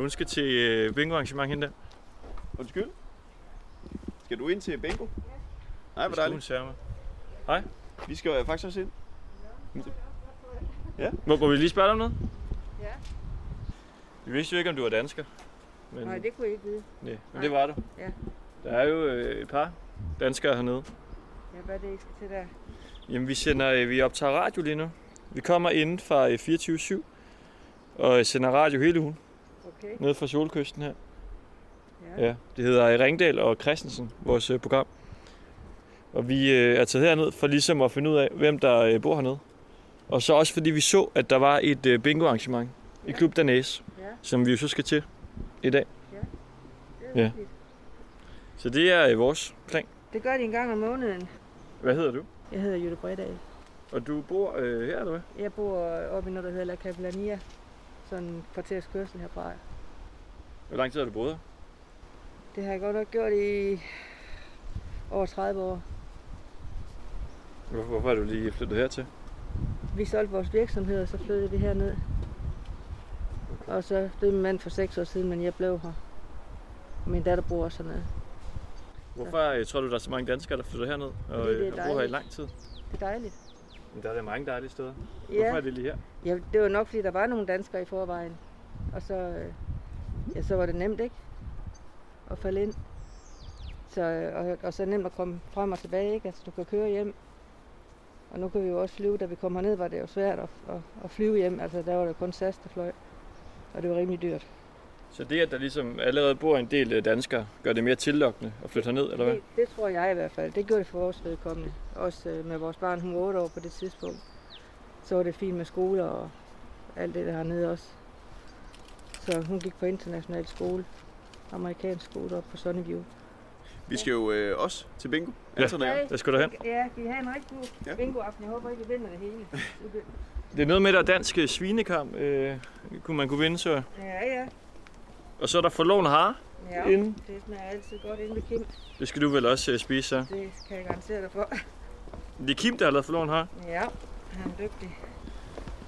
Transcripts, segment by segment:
Så du skal til øh, bingo arrangement hende der? Undskyld. Skal du ind til bingo? Nej, hvor Det dejligt. skulle hun sørge Vi skal øh, faktisk også ind. Må, må vi lige spørge dig om noget? Ja. Vi vidste jo ikke, om du var dansker. Men, Nej, det kunne jeg ikke vide. nej, men det var du. Ja. Der er jo øh, et par danskere hernede. Ja, hvad er det, I skal til der? Jamen, vi, sender, øh, vi optager radio lige nu. Vi kommer inden fra øh, 24-7 og øh, sender radio hele ugen Okay. nede fra Solkysten her. Ja. Ja, det hedder øh, Ringdal og Christensen, vores øh, program. Og vi øh, er taget herned for ligesom at finde ud af, hvem der øh, bor hernede. Og så også fordi vi så, at der var et øh, bingo arrangement i Klub Danæs, Ja. som vi jo så skal til i dag. Det er Ja. Så det er øh, vores plan. Det gør de en gang om måneden. Hvad hedder du? Jeg hedder Jette Bredal. Og du bor øh, her, eller hvad? Jeg bor oppe i noget, der hedder La Capellania. Sådan en kvarters kørsel herfra. Hvor lang tid har du boet her? Det har jeg godt nok gjort i over 30 år. Hvor- Hvorfor er du lige flyttet hertil? Vi solgte vores virksomhed, og så flyttede vi herned. Og så flyttede min mand for 6 år siden, men jeg blev her. Min datter bor også hernede. Hvorfor øh, tror du, der er så mange danskere, der flytter herned og, Fordi det er øh, og bor her i lang tid? Det er dejligt. Men der er da mange dejlige steder. Hvorfor Ja, er det lige her? ja, det var nok, fordi der var nogle danskere i forvejen. Og så, øh, ja, så var det nemt, ikke? At falde ind. Så, øh, og, og så nemt at komme frem og tilbage, ikke? Altså, du kan køre hjem. Og nu kan vi jo også flyve. Da vi kom herned, var det jo svært at, at, at flyve hjem. Altså, der var det kun SAS, der fløj. Og det var rimelig dyrt. Så det, at der ligesom allerede bor en del øh, danskere, gør det mere tillokkende at flytte herned, eller hvad? Det, det tror jeg i hvert fald. Det gjorde det for vores vedkommende. Også øh, med vores barn, hun var 8 år på det tidspunkt. Så var det fint med skole og alt det der hernede også. Så hun gik på international skole. Amerikansk skole op på Sunnyview. Vi skal jo øh, også til bingo. Ja. Anton og jeg. Der skal du hen. Ja, kan I have en rigtig god Ja. bingo-aften. Jeg håber ikke, I vinder det hele. Det er noget med, der er dansk øh, svinekamp, øh, kunne man kunne vinde, så. Ja, ja. Og så er der forloven hare Ja, inden. det smager altid godt inde ved Kim. Det skal du vel også øh, spise, så. Det kan jeg garantere dig for. Det er Kim, der har lavet forloven hare. Ja, han er dygtig.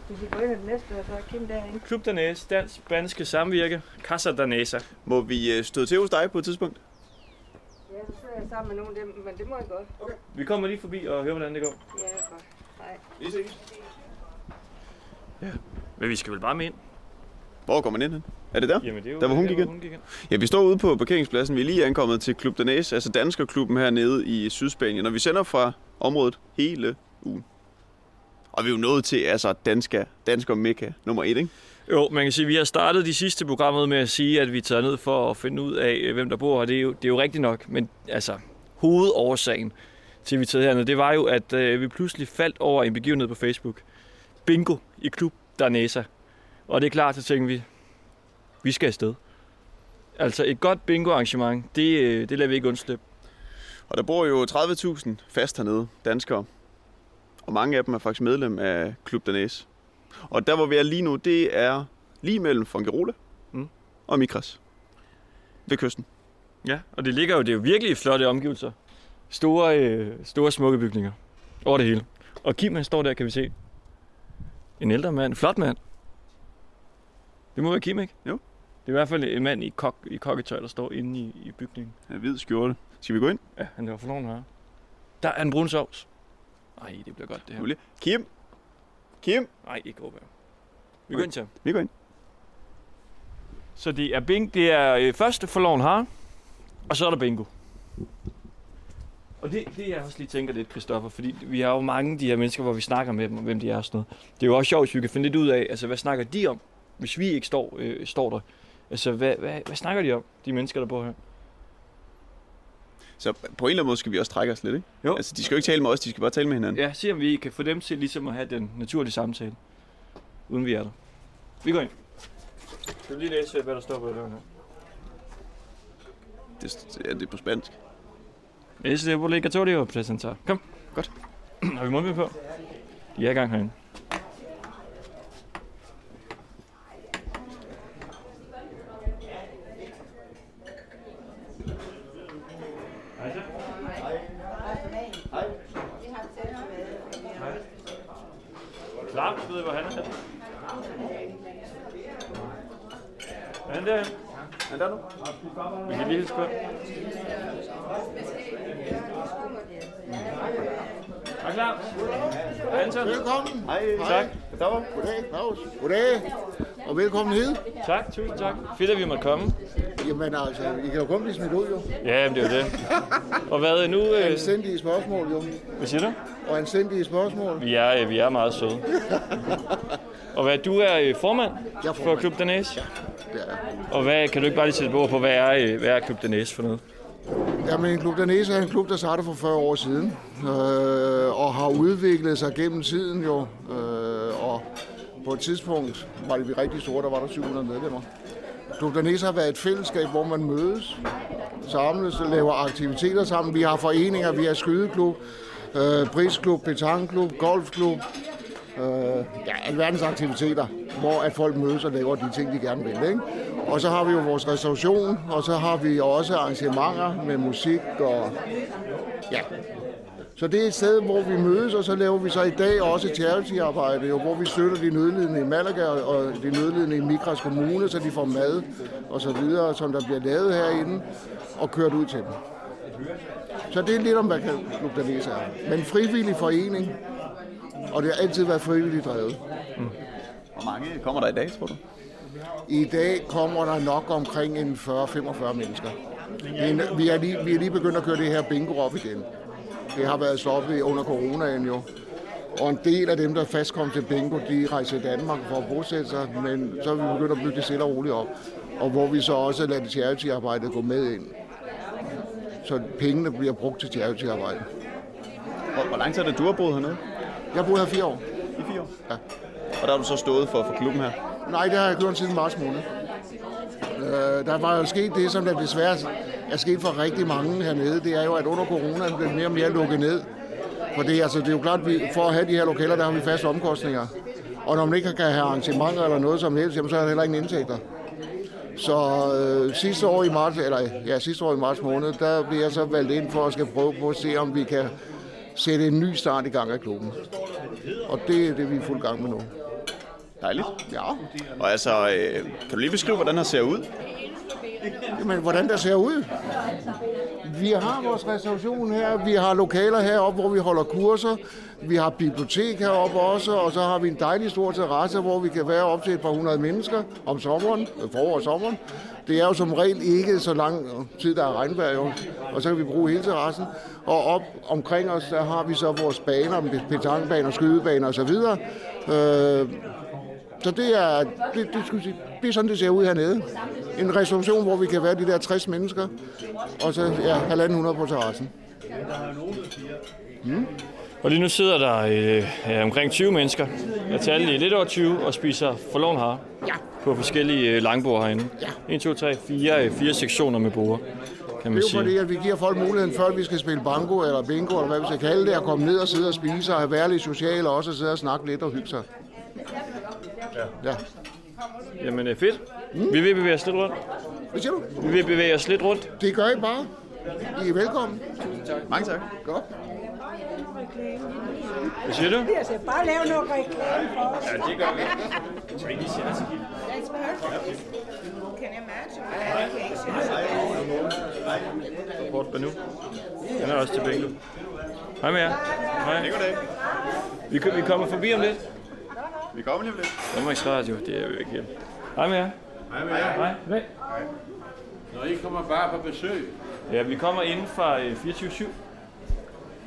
Hvis I går ind i det næste, så er Kim derinde. Klub Danæs, Dansk Spanske Samvirke, Casa Danesa. Må vi øh, støde til hos dig på et tidspunkt? Ja, så sidder jeg sammen med nogle af dem, men det må jeg godt. Vi kommer lige forbi og hører, hvordan det går. Ja, godt. Hej. Vi ses. Men vi skal vel bare med ind? Hvor går man ind hen? Er det der? Jamen, det er jo Der, hvor hun der, gik ind? hun gik ind. Ja, vi står ude på parkeringspladsen. Vi er lige ankommet til Klub Danæs, altså danskerklubben hernede i Sydspanien. Og vi sender fra området hele ugen. Og vi er jo nået til altså dansker, dansker mekka nummer et, ikke? Jo, man kan sige, at vi har startet de sidste programmet med at sige, at vi tager ned for at finde ud af, øh, hvem der bor her. Det er jo, det er jo rigtigt nok, men altså, hovedårsagen til, at vi tager herned, det var jo, at øh, vi pludselig faldt over en begivenhed på Facebook. Bingo i klub Danesa. Og det er klart, så tænkte vi, vi skal afsted. Altså et godt bingo-arrangement, det, øh, det lader vi ikke undslippe. Og der bor jo 30.000 fast hernede, danskere. Og mange af dem er faktisk medlem af Klub Danæs. Og der hvor vi er lige nu, det er lige mellem Fongerola Mm. og Mikras. Ved kysten. Ja, og det ligger jo, det er jo virkelig flotte omgivelser. Store, øh, store smukke bygninger. Over det hele. Og Kim, han står der, kan vi se. En ældre mand. En flot mand. Det må være Kim, ikke? Jo. Det er i hvert fald en mand i, kok, i kokketøj, der står inde i, i bygningen. Ja, hvid skjorte. Skal vi gå ind? Ja, han er for nogen her. Der er en brun sovs. Ej, det bliver godt det her. Julie. Kim! Kim! Nej, ikke Åberg. Vi går ind til. Vi går ind. Så det er, bing, det er øh, første forloven har, og så er der bingo. Og det, det jeg også lige tænker lidt, Christoffer, fordi vi har jo mange af de her mennesker, hvor vi snakker med dem, om hvem de er og sådan noget. Det er jo også sjovt, hvis vi kan finde lidt ud af, altså hvad snakker de om, hvis vi ikke står, øh, står der. Altså hvad, hvad, hvad snakker de om, de mennesker, der bor her? Så på en eller anden måde skal vi også trække os lidt, ikke? Jo. Altså, de skal jo ikke tale med os, de skal bare tale med hinanden. Ja, se om vi kan få dem til ligesom at have den naturlige samtale, uden vi er der. Vi går ind. Skal du lige læse, hvad der står på det her? Det, ja, det er på spansk. Este obligatorio presentar. Kom. Godt. Har vi mundbind på? De er i gang herinde. Klar, ved I, hvor han er henne? Han Han der. Er der nu? Vi kan lige hilse på. Er klar? Anton. Velkommen. Hej. Tak. Goddag. Goddag, Claus. Goddag. Og velkommen hid. Tak, tusind tak. Fedt, at vi måtte komme. Jamen altså, I kan jo kun blive smidt ud jo. Ja, men det er jo det. Og hvad nu? Øh, Anstændige spørgsmål jo. hvad siger du? Og anstændige spørgsmål. Vi er, øh, vi er meget søde. Og hvad, du er øh, formand Jeg er for formand. Klub Danæs? Det er. Og hvad, kan du ikke bare lige sætte på, på hvad er, øh, hvad er Klub Danæs for noget? Jamen, en klub Danese er en klub, der startede for 40 år siden. Øh, og har udviklet sig gennem tiden jo. Øh, og på et tidspunkt var det vi rigtig store, der var der 700 medlemmer. Klub Danese har været et fællesskab, hvor man mødes, samles og laver aktiviteter sammen. Vi har foreninger, vi har skydeklub, øh, brisklub, petanklub, golfklub, øh, ja, alverdens aktiviteter, hvor at folk mødes og laver de ting, de gerne vil. Ikke? Og så har vi jo vores restauration, og så har vi også arrangementer med musik og ja. Så det er et sted, hvor vi mødes, og så laver vi så i dag også charity-arbejde, jo, hvor vi støtter de nødlidende i Malaga og de nødlidende i Mikras Kommune, så de får mad og så videre, som der bliver lavet herinde, og kørt ud til dem. Så det er lidt om, hvad Klub Danese er. Men frivillig forening, og det har altid været frivilligt drevet. Hvor mange kommer der i dag, tror du? I dag kommer der nok omkring en 40-45 mennesker. Det er en- Vi er, lige, vi er lige begyndt at køre det her bingo op igen. Det har været stoppet under coronaen jo. Og en del af dem, der fast kom til bingo, de rejser til Danmark for at bosætte sig, men så er vi begyndt at bygge det stille og roligt op. Og hvor vi så også lader charity-arbejdet gå med ind. Så pengene bliver brugt til charity-arbejde. Hvor, hvor lang tid er det, du har boet hernede? Jeg boet her fire år. I fire år? Ja. Og der har du så stået for, for klubben her? Nej, det har jeg gjort siden marts måned. Øh, der var jo sket det, som der desværre er sket for rigtig mange hernede. Det er jo, at under corona blev mere og mere lukket ned. For det, altså, det er jo klart, at vi, for at have de her lokaler, der har vi faste omkostninger. Og når man ikke kan have arrangementer eller noget som helst, jamen, så er der heller ingen indtægter. Så øh, sidste år i marts, eller ja, sidste år i marts måned, der blev jeg så valgt ind for at skal prøve på at se, om vi kan sætte en ny start i gang af klubben. Og det er det, vi er fuld gang med nu. Dejligt. Ja. Og altså, øh, kan du lige beskrive, hvordan her ser ud? Jamen, hvordan der ser ud? Vi har vores restauration her, vi har lokaler heroppe, hvor vi holder kurser, vi har bibliotek heroppe også, og så har vi en dejlig stor terrasse, hvor vi kan være op til et par hundrede mennesker om sommeren, øh, forår og sommeren. Det er jo som regel ikke så lang tid, der er regnvejr, jo. og så kan vi bruge hele terrassen. Og op omkring os, der har vi så vores baner, petangbaner, skydebaner osv. Øh, så det er, det, det, skulle sige, det er sådan, det ser ud hernede. En restauration, hvor vi kan være de der 60 mennesker, og så ja, halvanden hundrede på terrassen. Og lige nu sidder der øh, ja, omkring 20 mennesker. Jeg talte lige lidt over 20 og spiser forloven har. Ja. På forskellige øh, langbord herinde. Ja. 1, 2, 3, 4, øh, fire sektioner med bord, kan man Det er jo fordi, at vi giver folk muligheden, før vi skal spille banko eller bingo, eller hvad vi skal kalde det, at komme ned og sidde og spise og have være lidt og også sidde og snakke lidt og hygge sig. Ja. Jamen øh, fedt. Vi vil bevæge os lidt rundt. Hvad siger du? Vi vil bevæge os lidt rundt. Det gør I bare. I er velkommen. Mange tak. Godt. Hvad siger du? Jeg skal bare lave noget reklame for os. Ja, det gør vi. That's perfect. Can you imagine vacation? Kort Banu. Han er også til bingo. Hej med jer. Hej. Goddag. Vi, vi kommer forbi om lidt. Vi kommer lige om lidt. Danmarks Radio, det er jo ikke hjem. Hej med jer. Hej med jer. Hej. Hej. Når I kommer bare på besøg. Ja, vi kommer inden fra øh, 24-7.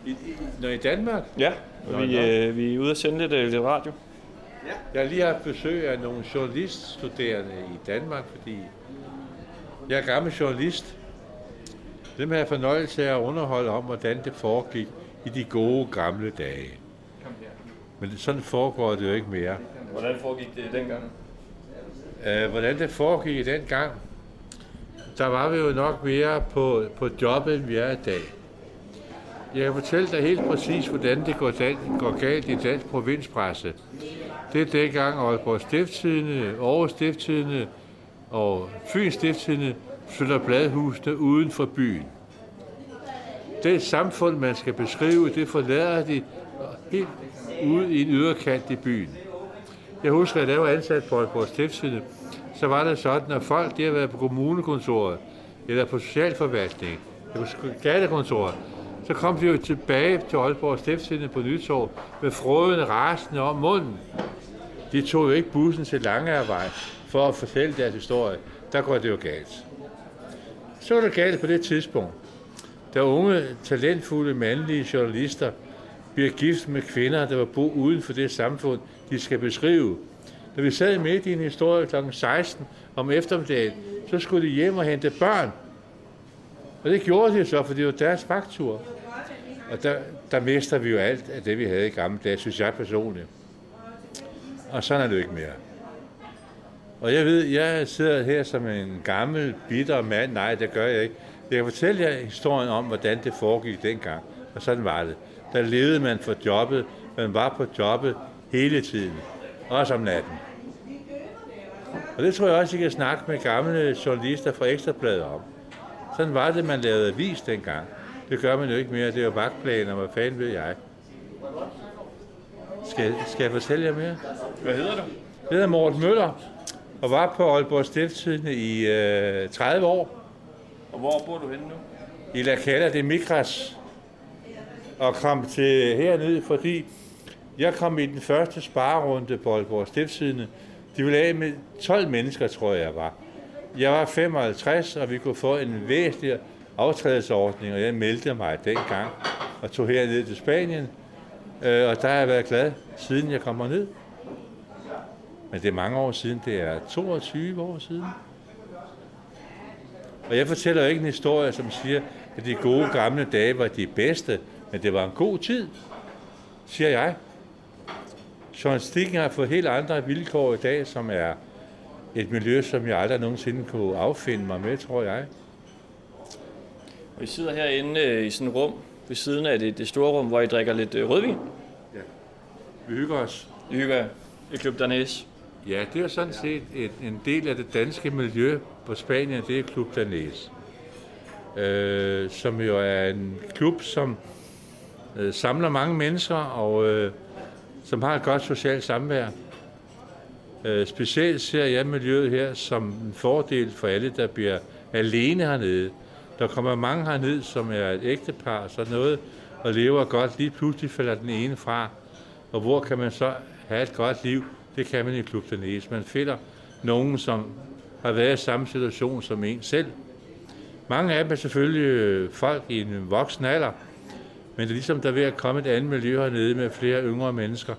I, I, når I i Danmark. Ja, og Nå, vi, øh, vi er ude at sende lidt, øh, lidt radio. Jeg har lige haft besøg af nogle journaliststuderende i Danmark, fordi jeg er gammel journalist. Dem har jeg fornøjelse af at underholde om, hvordan det foregik i de gode gamle dage. Men sådan foregår det jo ikke mere. Hvordan foregik det dengang? Øh, hvordan det foregik i den gang, der var vi jo nok mere på, på jobbet, end vi er i dag. Jeg kan fortælle dig helt præcis, hvordan det går, dan- går galt i dansk provinspresse. Det er dengang Aalborg Stifttidende, Aarhus Stifttidende og Fyns Stifttidende flytter bladhusene uden for byen. Det samfund, man skal beskrive, det forlader de helt ude i en yderkant i byen. Jeg husker, at jeg var ansat på Aalborg Stiftsynet, så var det sådan, at folk, de har været på kommunekontoret, eller på socialforvaltning, eller på skattekontoret, så kom de jo tilbage til Aalborg Stiftsynet på Nytorv med frødende rasende om munden. De tog jo ikke bussen til Langeervej for at fortælle deres historie. Der går det jo galt. Så var det galt på det tidspunkt, da unge, talentfulde mandlige journalister bliver gift med kvinder, der var bo uden for det samfund, de skal beskrive. Da vi sad midt i en historie kl. 16 om eftermiddagen, så skulle de hjem og hente børn. Og det gjorde de så, for det var deres faktur. Og der, der mister vi jo alt af det, vi havde i gamle dage, synes jeg personligt. Og sådan er det jo ikke mere. Og jeg ved, jeg sidder her som en gammel, bitter mand. Nej, det gør jeg ikke. Jeg kan fortælle jer historien om, hvordan det foregik dengang. Og sådan var det. Der levede man for jobbet. Man var på jobbet hele tiden. Også om natten. Og det tror jeg også, I kan snakke med gamle journalister fra Ekstrabladet om. Sådan var det, man lavede avis dengang. Det gør man jo ikke mere. Det er jo vagtplaner, hvad fanden ved jeg. Skal, skal jeg fortælle jer mere? Hvad hedder du? Jeg hedder Morten Møller, og var på Aalborg Stiftstidende i øh, 30 år. Og hvor bor du henne nu? I La Cala de Migras. Og komme til herned, fordi jeg kom i den første sparerunde på Aalborg Stiftsidende. De ville af med 12 mennesker, tror jeg, jeg var. Jeg var 55, og vi kunne få en væsentlig aftrædelsesordning, og jeg meldte mig dengang og tog herned til Spanien. Øh, og der har jeg været glad, siden jeg kommer ned. Men det er mange år siden, det er 22 år siden. Og jeg fortæller jo ikke en historie, som siger, at de gode gamle dage var de bedste, men det var en god tid, siger jeg. Journalistikken har fået helt andre vilkår i dag, som er et miljø, som jeg aldrig nogensinde kunne affinde mig med, tror jeg. Og I sidder herinde øh, i sådan et rum ved siden af det, det store rum, hvor I drikker lidt øh, rødvin. Vi hygger os. I hygger i Club Danæs. Ja, det er sådan set et, en del af det danske miljø på Spanien, det er Klub Danæs. Øh, som jo er en klub, som øh, samler mange mennesker, og øh, som har et godt socialt samvær. Øh, specielt ser jeg miljøet her som en fordel for alle, der bliver alene hernede. Der kommer mange herned, som er et ægtepar og sådan noget, og lever godt. Lige pludselig falder den ene fra. Og hvor kan man så have et godt liv? Det kan man i Klub Danese. Man finder nogen, som har været i samme situation som en selv. Mange af dem er selvfølgelig øh, folk i en voksen alder, men det er ligesom, der er ved at komme et andet miljø hernede med flere yngre mennesker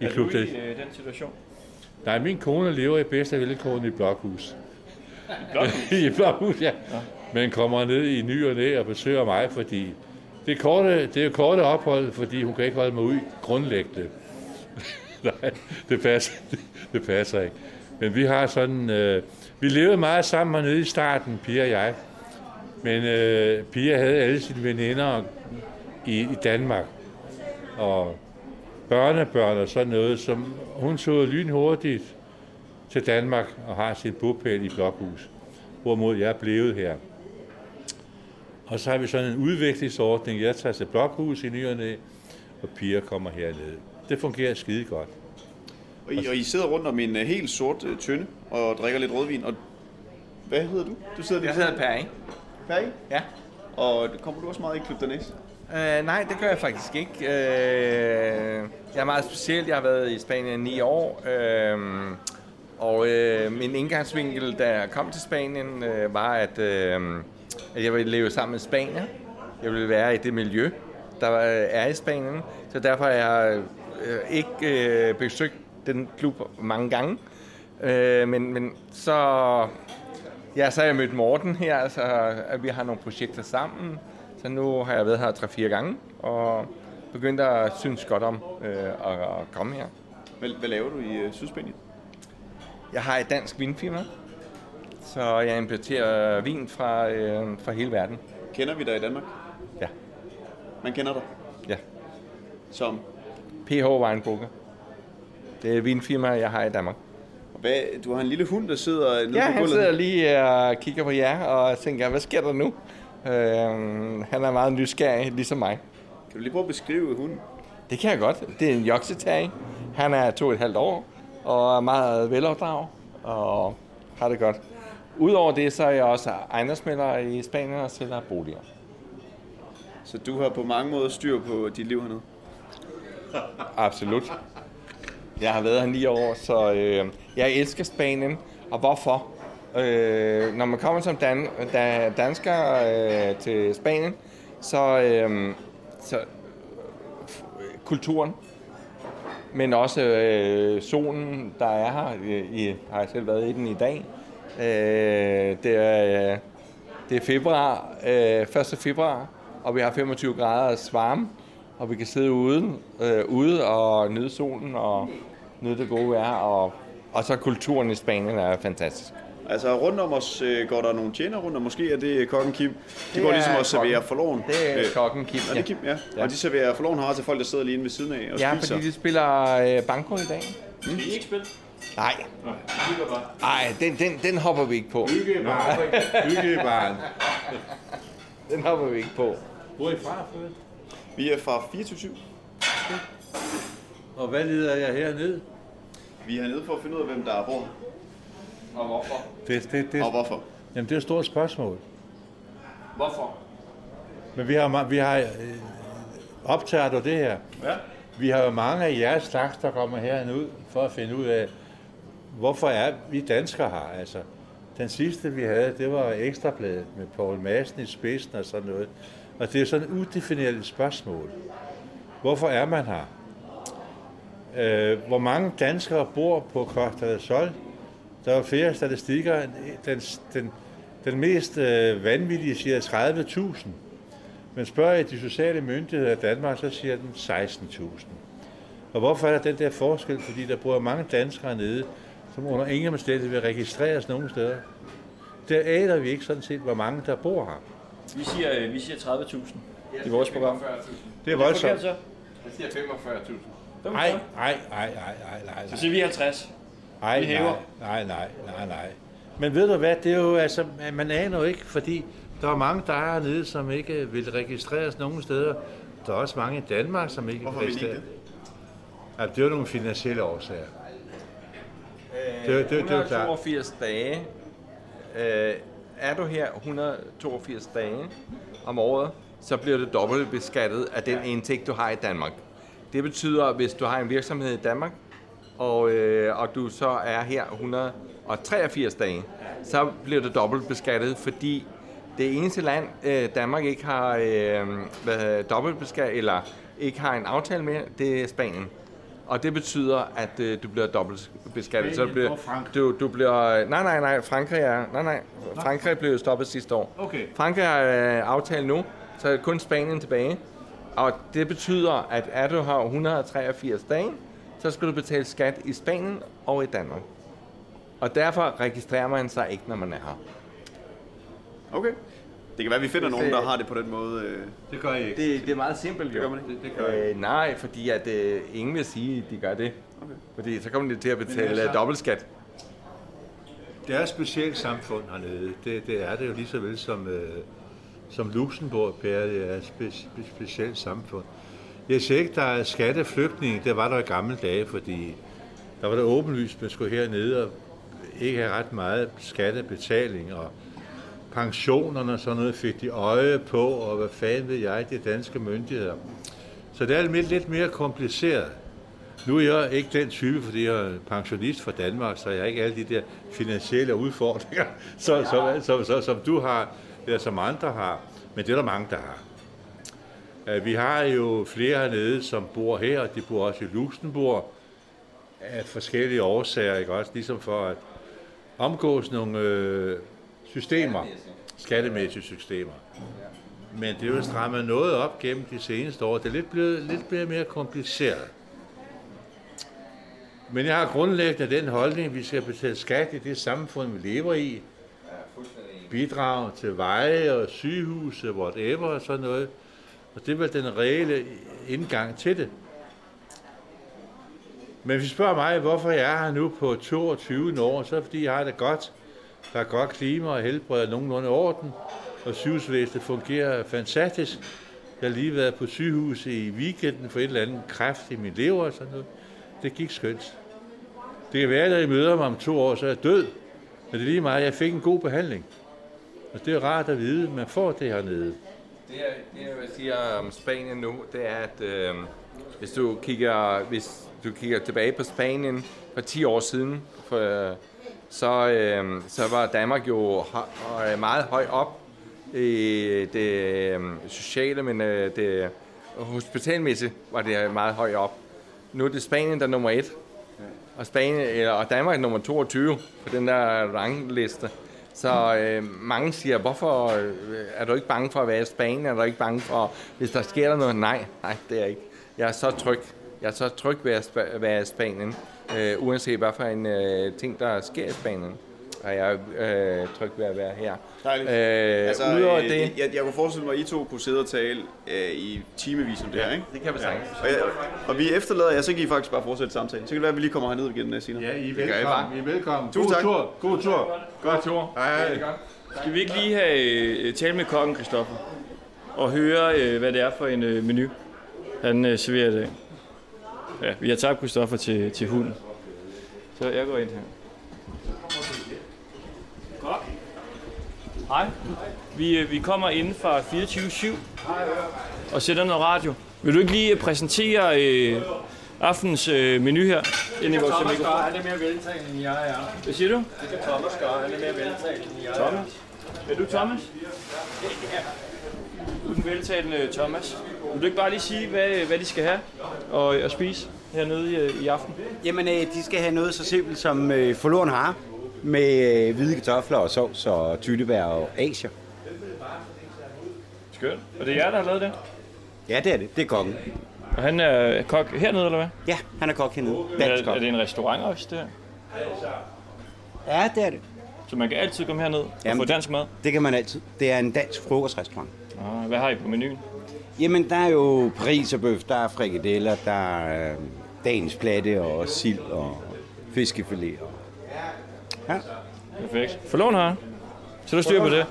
i Er du i øh, den situation? Nej, min kone lever i bedste velkårende i blokhus. I blokhus, ja. Men kommer ned i ny og næ og besøger mig, fordi det er, korte, det er korte ophold, fordi hun kan ikke holde mig ud grundlæggende. Nej, det passer, det passer ikke. Men vi har sådan, øh, vi levede meget sammen hernede i starten, Pia og jeg. Men øh, Pia havde alle sine veninder i, i Danmark. Og børnebørn og sådan noget, som hun tog lynhurtigt til Danmark og har sin bopæl i Blokhus, hvorimod jeg er blevet her. Og så har vi sådan en udviklingsordning. Jeg tager til Blokhus i ny og piger kommer hernede. Det fungerer skide godt. Og I, og I sidder rundt om en uh, helt sort uh, tønde og drikker lidt rødvin. Og hvad hedder du? Du sidder Jeg hedder Per, ikke? Færdig? Ja. Og kommer du også meget i Klub Danæs? Uh, nej, det gør jeg faktisk ikke. Uh, jeg er meget speciel. Jeg har været i Spanien i ni år. Uh, og uh, min indgangsvinkel, da jeg kom til Spanien, uh, var, at, uh, at jeg ville leve sammen med Spanier. Jeg ville være i det miljø, der er i Spanien. Så derfor har jeg uh, ikke uh, besøgt den klub mange gange. Uh, men, men så Ja, så har jeg mødt Morten her, altså, at vi har nogle projekter sammen. Så nu har jeg været her tre-fire gange, og begyndt at synes godt om øh, at, at komme her. Hvad, hvad laver du i uh, Sydspanien? Jeg har et dansk vinfirma, så jeg importerer vin fra, øh, fra hele verden. Kender vi dig i Danmark? Ja, Man kender dig ja. som... PH Weinbrugger. Det er et vinfirma, jeg har i Danmark. Hvad, du har en lille hund, der sidder nede Ja, på han gulvet. sidder lige og kigger på jer og tænker, hvad sker der nu? Øh, han er meget nysgerrig, ligesom mig. Kan du lige prøve at beskrive hunden? Det kan jeg godt. Det er en joksetag. Han er to og et halvt år og er meget velopdraget og har det godt. Udover det, så er jeg også ejendomsmælder i Spanien og sælger boliger. Så du har på mange måder styr på dit liv hernede? Absolut. Jeg har været her ni år, så øh, jeg elsker Spanien. Og hvorfor? Øh, når man kommer som dan, da, dansker øh, til Spanien, så, øh, så f- kulturen, men også øh, solen, der er her. I, har jeg selv været i den i dag. Øh, det, er, øh, det er februar, øh, 1. februar, og vi har 25 grader varme, og vi kan sidde ude, øh, ude og nyde solen og nyde det gode vejr, og, og så kulturen i Spanien er fantastisk. Altså rundt om os øh, går der nogle tjener rundt, og måske er det kokken Kim. De Det går er ligesom og serverer forloven. Det er Øh, kokken Kim. Det er Kim, ja. Ja. Og de serverer forloven her til folk, der sidder lige inde ved siden af og Ja, spiser. fordi de spiller øh, banko i dag. Vil I ikke spille? Nej. Nej, den, den, den hopper vi ikke på. Hyggebarn. Hyggebarn. Den hopper vi ikke på. Hvor er I fra? Vi er fra 24 Og hvad lider jeg hernede? Vi er hernede for at finde ud af, hvem der bor her. Og hvorfor? Det, det, det, Og hvorfor. jamen, det er et stort spørgsmål. Hvorfor? Men vi har, vi har øh, optaget du det her. Ja. Vi har jo mange af jeres slags, der kommer herud for at finde ud af, hvorfor er vi danskere her. Altså, den sidste vi havde, det var Ekstrabladet med Poul Madsen i spidsen og sådan noget. Og det er sådan et udefineret spørgsmål. Hvorfor er man her? Øh, hvor mange danskere bor på Costa del Sol? Der er flere statistikker. Den, den, den mest øh, vanvittige siger 30.000. Men spørger jeg de sociale myndigheder i Danmark, så siger den 16.000. Og hvorfor er der den der forskel? Fordi der bor mange danskere nede, som under ingen omstændighed vil registreres nogen steder. Der aner vi ikke sådan set, hvor mange der bor her. Vi siger, øh, vi siger 30.000 i vores program. Det er voldsomt. så? Jeg siger 45.000. Nej, nej, nej, nej, nej, nej, Så siger vi 50. Nej, Vi nej, hæver. nej, nej, nej, nej. Men ved du hvad, det er jo, altså, man aner jo ikke, fordi der er mange, der er hernede, som ikke vil registreres nogen steder. Der er også mange i Danmark, som ikke Hvorfor vil registreres. Ja, det er jo nogle finansielle årsager. Det er- det er- det er klart. 182 dage. Øh, er du her 182 dage om året, så bliver du dobbelt beskattet af den indtægt, du har i Danmark. Det betyder, at hvis du har en virksomhed i Danmark, og, øh, og du så er her 183 dage, så bliver du dobbelt beskattet, fordi det eneste land, øh, Danmark ikke har øh, hvad, hedder, dobbelt beskattet, eller ikke har en aftale med, det er Spanien. Og det betyder, at øh, du bliver dobbelt beskattet. Så du bliver, du, du bliver, nej, nej, nej, Frankrig er, nej, nej, Frankrig blev stoppet sidste år. Okay. Frankrig har øh, aftalt nu, så er kun Spanien tilbage. Og det betyder, at er du har 183 dage, så skal du betale skat i Spanien og i Danmark. Og derfor registrerer man sig ikke, når man er her. Okay. Det kan være, at vi finder nogen, det- der har det på den måde. øh. Det gør I ikke. Det, det er meget simpelt, jo. gør man ikke? Det, det gør. Øh, nej, fordi at øh, ingen vil sige, at de gør det. Okay. Fordi så kommer de til at betale altså- øh, dobbeltskat. Det er et specielt samfund hernede. Det, det er det jo lige så vel som, øh, som Luxembourg, Per. Det er et spe, spe, specielt samfund. Jeg siger ikke, der er skatteflygtninge. Det var der i gamle dage, fordi der var det åbenlyst, at man skulle hernede og ikke have ret meget skattebetaling. Og pensionerne og sådan noget fik de øje på, og hvad fanden ved jeg, de danske myndigheder. Så det er lidt, lidt mere kompliceret. Nu er jeg ikke den type, fordi jeg er pensionist fra Danmark, så jeg har ikke alle de der finansielle udfordringer, som, som, som, som, som du har, eller som andre har. Men det er der mange, der har. Vi har jo flere hernede, som bor her, og de bor også i Luxembourg af forskellige årsager, ikke også? Ligesom for at omgås nogle øh, systemer, skattemæssige systemer. Men det er jo strammet noget op gennem de seneste år. Det er lidt blevet lidt blevet mere kompliceret. Men jeg har grundlæggende den holdning, at vi skal betale skat i det samfund, vi lever i. Bidrag til veje og sygehuse, whatever og sådan noget. Og det er vel den reelle indgang til det. Men hvis I spørger mig, hvorfor jeg er her nu på 22 år, så er det fordi, jeg har det godt. Der er godt klima og helbred og nogenlunde orden, og sygehusvæsenet fungerer fantastisk. Jeg har lige været på sygehus i weekenden for et eller andet kræft i min lever og sådan noget. Det gik skønt. Det kan være, at I møder mig om to år, så er jeg død. Men det er lige meget, jeg fik en god behandling. Og det er rart at vide, at man får det hernede. Det, jeg, det, jeg vil sige om Spanien nu, det er, at øh, hvis, du kigger, hvis du kigger tilbage på Spanien for 10 år siden, for, øh, så, øh, så var Danmark jo hø- meget højt op i det øhm, sociale, men øh, det hospitalmæssigt var det meget højt op. Nu er det Spanien, der er nummer et. Og, Spanien, eller, og Danmark er nummer 22 på den der rangliste. Så øh, mange siger, hvorfor øh, er du ikke bange for at være i Spanien? Er du ikke bange for, hvis der sker der noget? Nej, nej, det er jeg ikke. Jeg er så tryg. Jeg er så tryg ved at sp- være i Spanien, øh, uanset hvad for en øh, ting, der sker i Spanien. Og jeg øh, tryg ved at være her. Dejligt. Øh, Altså, Udover øh, det, Jeg, jeg kunne forestille mig, at I to kunne sidde og tale øh, i timevis om det her, ikke? det kan vi sagtens. Og, jeg, og vi efterlader jer, så kan I faktisk bare fortsætte samtalen. Så kan det være, at vi lige kommer herned igen øh, senere. Ja, I er velkommen. bare. I er velkommen. Tusind God tak. tur. God tur. Godt tur. Hej. Skal vi ikke lige have øh, tale med kokken, Christoffer? Og høre, øh, hvad det er for en øh, menu, han øh, serverer i dag. Ja, vi har tabt Christoffer til, til hunden. Så jeg går ind her. Kok. Hej. Vi, øh, vi kommer inden fra 24-7 og sætter noget radio. Vil du ikke lige øh, præsentere øh, aftens øh, menu her? Inden i vores mikrofon? Han er mere veltalende, end jeg er. Hvad siger du? Det kan Thomas gøre. Han er mere veltalende, end jeg er. Thomas? Er du Thomas? Du er den veltalende Thomas. Vil du ikke bare lige sige, hvad, hvad de skal have og, og spise hernede i, øh, i aften? Jamen, øh, de skal have noget så simpelt som øh, forloren har med øh, hvide kartofler og sovs og tyttebær og asier. Skønt. Og det er jer, der har lavet det? Ja, det er det. Det er kokken. Og han er kok hernede, eller hvad? Ja, han er kok hernede. Er, Dansk er kok. det en restaurant også, det her? Ja, det er det. Så man kan altid komme herned og Jamen, få dansk mad? Det kan man altid. Det er en dansk frokostrestaurant. Ah, hvad har I på menuen? Jamen, der er jo pariserbøf, der er frikadeller, der er øh, dagens platte og sild og fiskefilet. Og... Ja. Perfekt. Forloven har. Så der styr på det.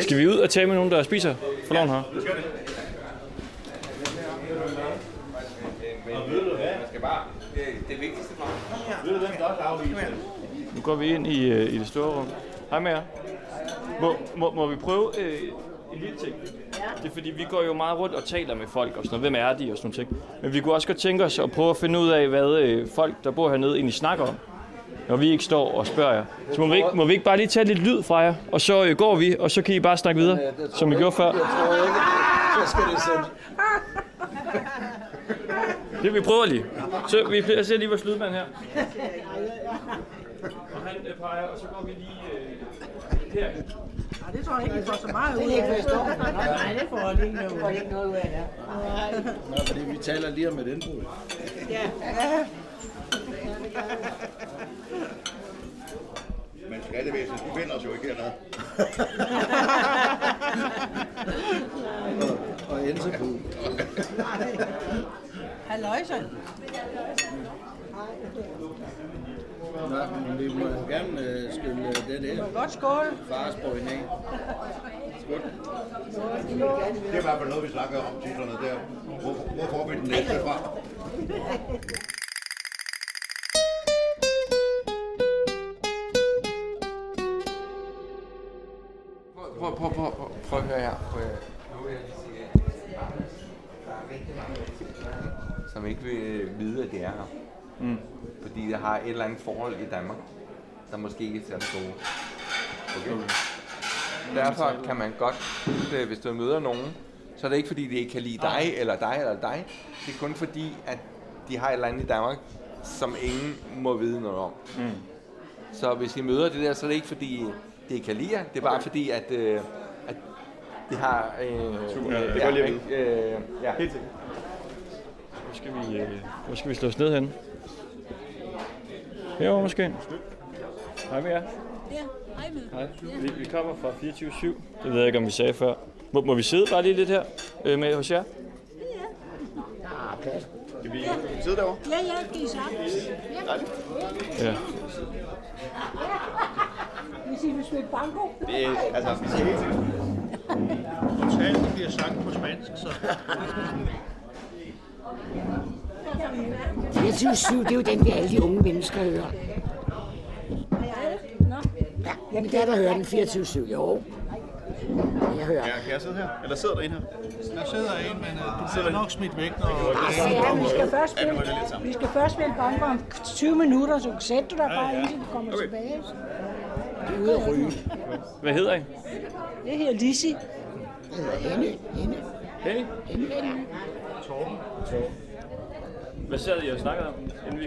Skal vi ud og tale med nogen, der spiser forloven har? Man skal bare... Det, det vigtigste for mig. Nu går vi ind i, øh, i det store rum. Hej med jer. Må, må, må vi prøve øh, en lille ting? Det er fordi, vi går jo meget rundt og taler med folk og sådan noget. Hvem er de og sådan nogle ting. Men vi kunne også godt tænke os at prøve at finde ud af, hvad øh, folk, der bor hernede, egentlig snakker om. Når vi ikke står og spørger jer. Så må vi ikke, må vi ikke bare lige tage lidt lyd fra jer, og så øh, går vi, og så kan I bare snakke videre, som vi gjorde før. Så skal det sendt. Det vi prøver lige. Så vi jeg ser lige vores lydmand her. Og han øh, peger, og så går vi lige øh, her. Nej, det tror jeg ikke, vi får så meget ud af. Nej, det får jeg ikke noget ud af. ikke noget ud af det. Nå, fordi vi taler lige om et indbrud. Men skattevæsenet, de finder os jo ikke hernede. Og Ensebu. Halløjsa. Nå, men vi må gerne øh, skylle øh, det der Godt skål. faresprøj af. Det er i hvert fald noget, vi snakker om titlerne der. Hvor, hvor får vi den næste fra? Prøv, at høre her. Prøv, at- nu vil jeg lige sige, der er rigtig mange mennesker, som ikke vil vide, at det er her. Mm. Fordi det har et eller andet forhold i Danmark, der måske ikke er særlig gode. Okay? Derfor kan man godt, øh, hvis du møder nogen, så er det ikke fordi, de ikke kan lide dig, eller dig, eller dig. Det er kun fordi, at de har et eller andet i Danmark, som ingen må vide noget om. Mm. Så hvis I møder det der, så er det ikke fordi, det ikke kan lide jer. Det er bare fordi, at, øh, det har... Øh, Super, ja, det er ja, lige øh, ja. Helt sikkert. Hvor skal vi, øh, hvor skal vi slå os ned hen? Herovre måske. Hej med jer. Ja, hej med. Hej. Vi, vi kommer fra 24-7. Det ved jeg ikke, om vi sagde før. Må, må vi sidde bare lige lidt her øh, med hos jer? Skal vi sidde derovre? Ja, ja, skal I sagtens. Ja. Ja. Hvis I vil spille banko. Det er, altså, det er helt sikkert. Talen bliver sagt på spansk, så... 24-7, det er jo den, vi alle de unge mennesker hører. Ja. Ja, min datter hører den 24-7, jo. Jeg hører. Ja, kan jeg sidde her? Eller sidder der en her? Der sidder en, men øh, det er nok smidt væk, når... Ja, vi skal først spille, vi skal først spille banko om 20 minutter, så sæt du dig bare indtil du kommer Okay. tilbage. Du er ude at ryge. Hvad hedder I? Det her Lissi. Hende. Hende. Henning? Hende. Hvad sad I og snakkede om, inden vi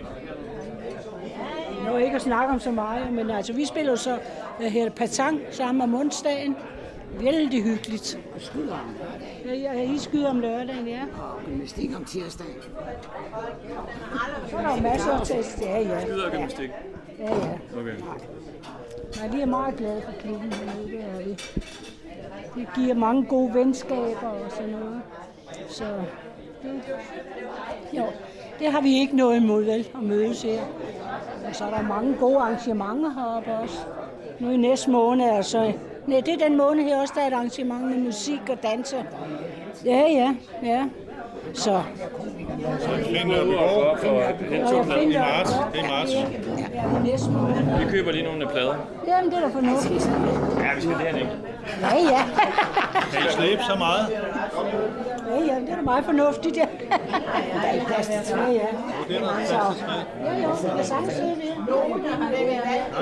Jeg når ikke at snakke om så meget, men altså, vi spiller så hvad hedder det, patang sammen om onsdagen. Vældig hyggeligt. Skyder om lørdagen. Ja, ja, I skyder om lørdagen, ja. Og gymnastik om tirsdagen. Så er der masser af test. Ja, ja. Skyder og gymnastik? Ja, ja. Okay. Nej, vi er meget glade for klubben hernede, det er vi. Det giver mange gode venskaber og sådan noget. Så det, jo, det har vi ikke noget imod, vel, at mødes her. Og så er der mange gode arrangementer heroppe også. Nu i næste måned er så... Nej, det er den måned her også, der er et arrangement med musik og danser. Ja, ja, ja. Så Finder vi går for og jeg i finder marts. Det er marts. Ja, i næste måned. Vi køber lige nogle plader. Jamen, det er da fornuftigt. Ja, vi skal derhen, ikke? Ja, ja. Kan I slæbe så meget? Ja, ja, det er da meget fornuftigt, ja. Der er ikke plads til. Ja, ja. Det er der Så, plads til. ja, jo, jeg kan sagtens se det. Nej,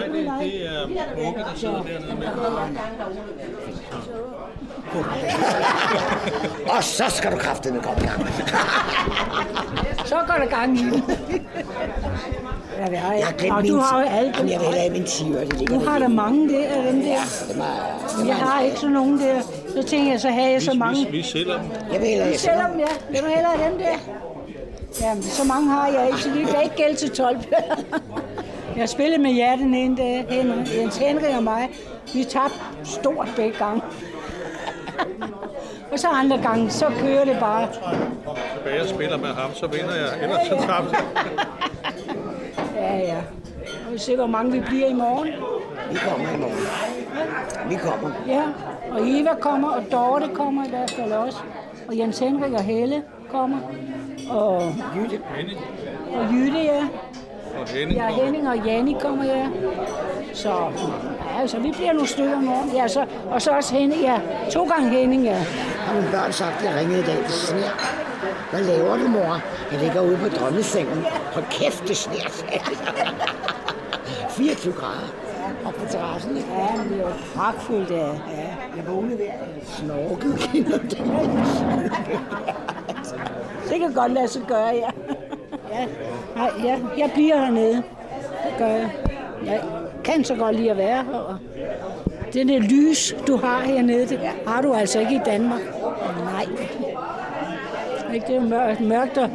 det, det er Bukke, der sidder dernede med. Og så skal du kraftedeme komme i gang. Så går der gang i den. Ja, det har Jeg har glemt Og du har jo alle Jamen, jeg vil have min 10 det ligger Du har der mange der, af dem der. Dem er, Men Jeg har ikke sådan nogen der. Så tænker jeg, så har jeg så mange. Vi, vi sælger dem. jeg vil hellere Vi sælger dem, ja. Vil du hellere have dem der? Jamen, så mange har jeg ikke, så det kan ikke gælde til 12 Jeg spillede med jer den ene dag, Henrik, Jens Henrik og mig. Vi tabte stort begge gange. Og så andre gange, så kører det bare. Tilbage og spiller med ham, så vinder jeg. Ellers så tabte jeg. Ja, ja. Og vi ser, hvor mange vi bliver i morgen. Vi kommer i morgen. Vi kommer. Ja, og Eva kommer, og Dorte kommer i hvert fald også. Og Jens Henrik og Helle kommer. Og Jytte. Og Jytte, ja. Og Henning Ja. Henning og Janni kommer, ja. Så, ja, så vi bliver nogle stykker om morgenen. Ja, så, og så også Henning, ja. To gange Henning, ja. Har mine børn sagt, at jeg ringede i dag, det sner. Hvad laver du, mor? Jeg ligger ude på drømmesengen. Hold kæft, det sner, sagde jeg. 24 grader. Og på terrassen, ikke? Ja, men det er jo pragtfuldt, ja. ja. Jeg vågnede der. Snorket. Det kan godt lade sig gøre, ja. ja. Nej, ja, jeg bliver hernede. Det gør jeg. Jeg kan så godt lide at være her. og Det der lys, du har hernede, det har du altså ikke i Danmark. Nej. Ikke, det er jo mørkt, mørkt og...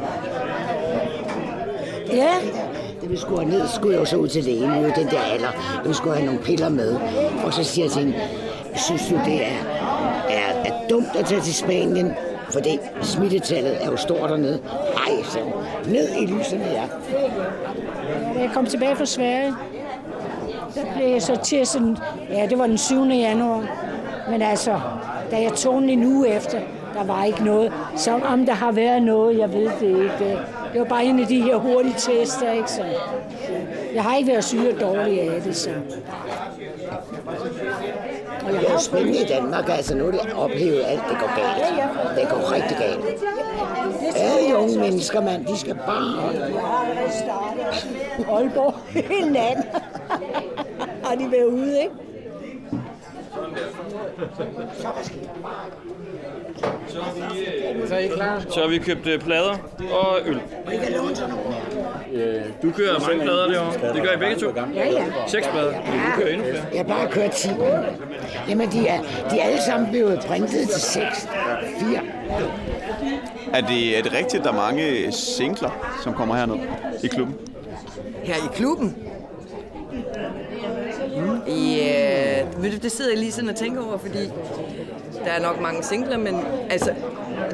Ja, Da vi skulle ned, skulle jeg jo så ud til lægen i den der alder. Jeg skulle have nogle piller med. Og så siger jeg til hende, synes du det er, er, er dumt at tage til Spanien? Fordi smittetallet er jo stort dernede. Nej, så ned i lysene, ja. Jeg kom tilbage fra Sverige, der blev jeg så testet, ja, det var den 7. januar. Men altså, da jeg tog den en uge efter, der var ikke noget. Så om der har været noget, jeg ved det ikke. Det var bare en af de her hurtige tester, ikke så. Jeg har ikke været syg og dårlig af det, så. Og jeg er har spændende i Danmark, altså nu er det oplevet alt, det går galt. Det går rigtig galt. Alle de unge mennesker, mand, de skal bare... Aalborg hele natten. Har de været ude, ikke? Så er I klar? Så har vi købt øh, plader og øl. Du kører mange plader derovre. Det gør I begge to? Ja, ja. Seks plader. Du kører endnu flere. Jeg har bare kørt 10. Jamen, de er, de er alle sammen blevet printet til 6. 4. Er det, er det rigtigt, at der er mange singler, som kommer herned i klubben? Her i klubben? Ja, yeah. Øh, det sidder jeg lige sådan og tænker over, fordi der er nok mange singler, men altså,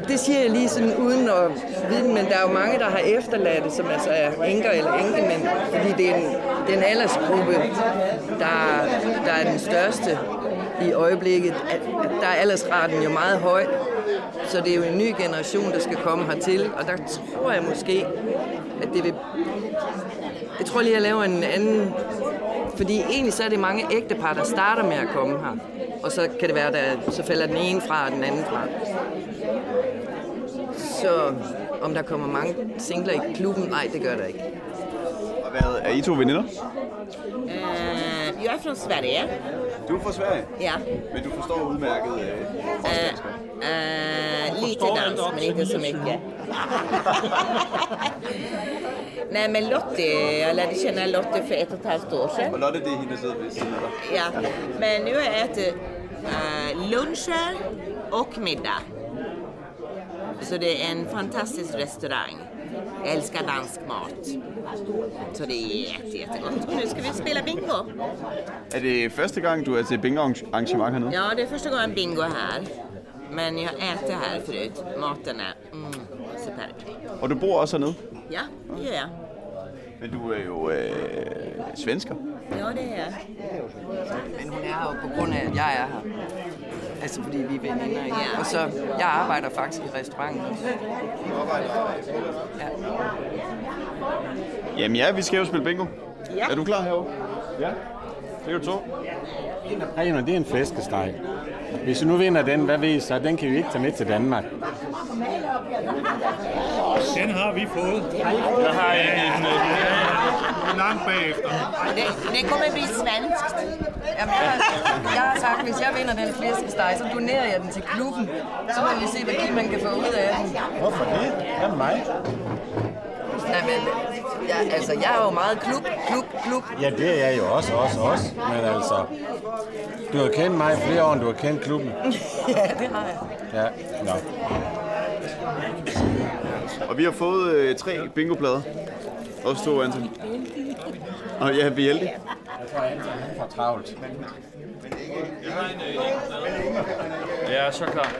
det siger jeg lige sådan uden at vide men der er jo mange, der har efterladte, som altså er enker eller enkemænd, fordi det er en, det er en aldersgruppe, der, der er den største i øjeblikket. At, at der er aldersraten jo meget høj, så det er jo en ny generation, der skal komme hertil, og der tror jeg måske, at det vil... Jeg tror lige, jeg laver en anden fordi egentlig så er det mange ægtepar, der starter med at komme her. Og så kan det være, at så falder den ene fra og den anden fra. Så om der kommer mange singler i klubben, nej, det gør der ikke. Og hvad, er I to veninder? Eh, jag är från Sverige. Du er fra Sverige, Ja. men du forstår udmærket øh, Eh, eh, lite dansk, men inte så mycket. Nej, men Lottie, jag lärde känna Lottie för ett och ett halvt år sedan. Og Lotte, det er hende, der sidder ved siden af dig. Ja, men nu har jag ätit eh, luncher och middag. Så det är en fantastisk restaurang. Jag älskar dansk mat. Så det är jätte, jättegott. Och nu ska vi spela bingo. Er det første gang, du er til bingo-arrangement hernede? Ja, det är första gången bingo här. Men jag har ätit här förut. Maten är mm, superb. Og du bor også hernede? Ja, det gör jag. Men du er jo øh, svensker. Ja, det är jag. Men hun er her jo på grund af, at jeg er her. Altså fordi vi er veninder. ikke? Og så, jeg arbejder faktisk i restauranten også. Ja. Jamen ja, vi skal jo spille bingo. Ja. Er du klar herovre? Ja. Det er jo to. Rener, det er en flæskesteg. Hvis du nu vinder den, hvad ved I så? Den kan vi ikke tage med til Danmark. Den har vi fået. Jeg har en øh, langt bagefter. Det, det kommer bli svenskt. Jamen, jeg, har, jeg har sagt, hvis jeg vinder den flæskesteg, så donerer jeg den til klubben. Så må vi se, hvad Kim man kan få ud af den. Hvorfor det? Med mig? Nej, men jeg, altså, jeg er jo meget klub, klub, klub. Ja, det er jeg jo også, også, også. Men altså, du har kendt mig i flere år, end du har kendt klubben. ja, det har jeg. Ja, nå. Og vi har fået øh, tre bingoplader. Også to, Anton. Og ja, vi er heldige. Jeg tror, Anton han får travlt. Jeg er så klar.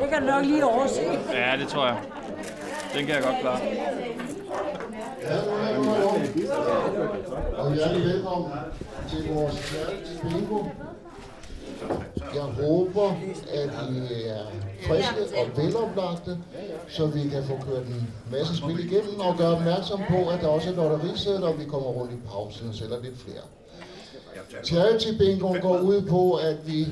Det kan du nok lige overse. Ja, det tror jeg. Den kan jeg godt klare. Og hjertelig velkommen til vores charity bingo. Jeg håber, at I er friske og veloplagte, så vi kan få kørt en masse spil igennem og gøre opmærksom på, at der også er lotterisædler, og vi kommer rundt i pausen og sælger lidt flere. Charity bingo går ud på, at vi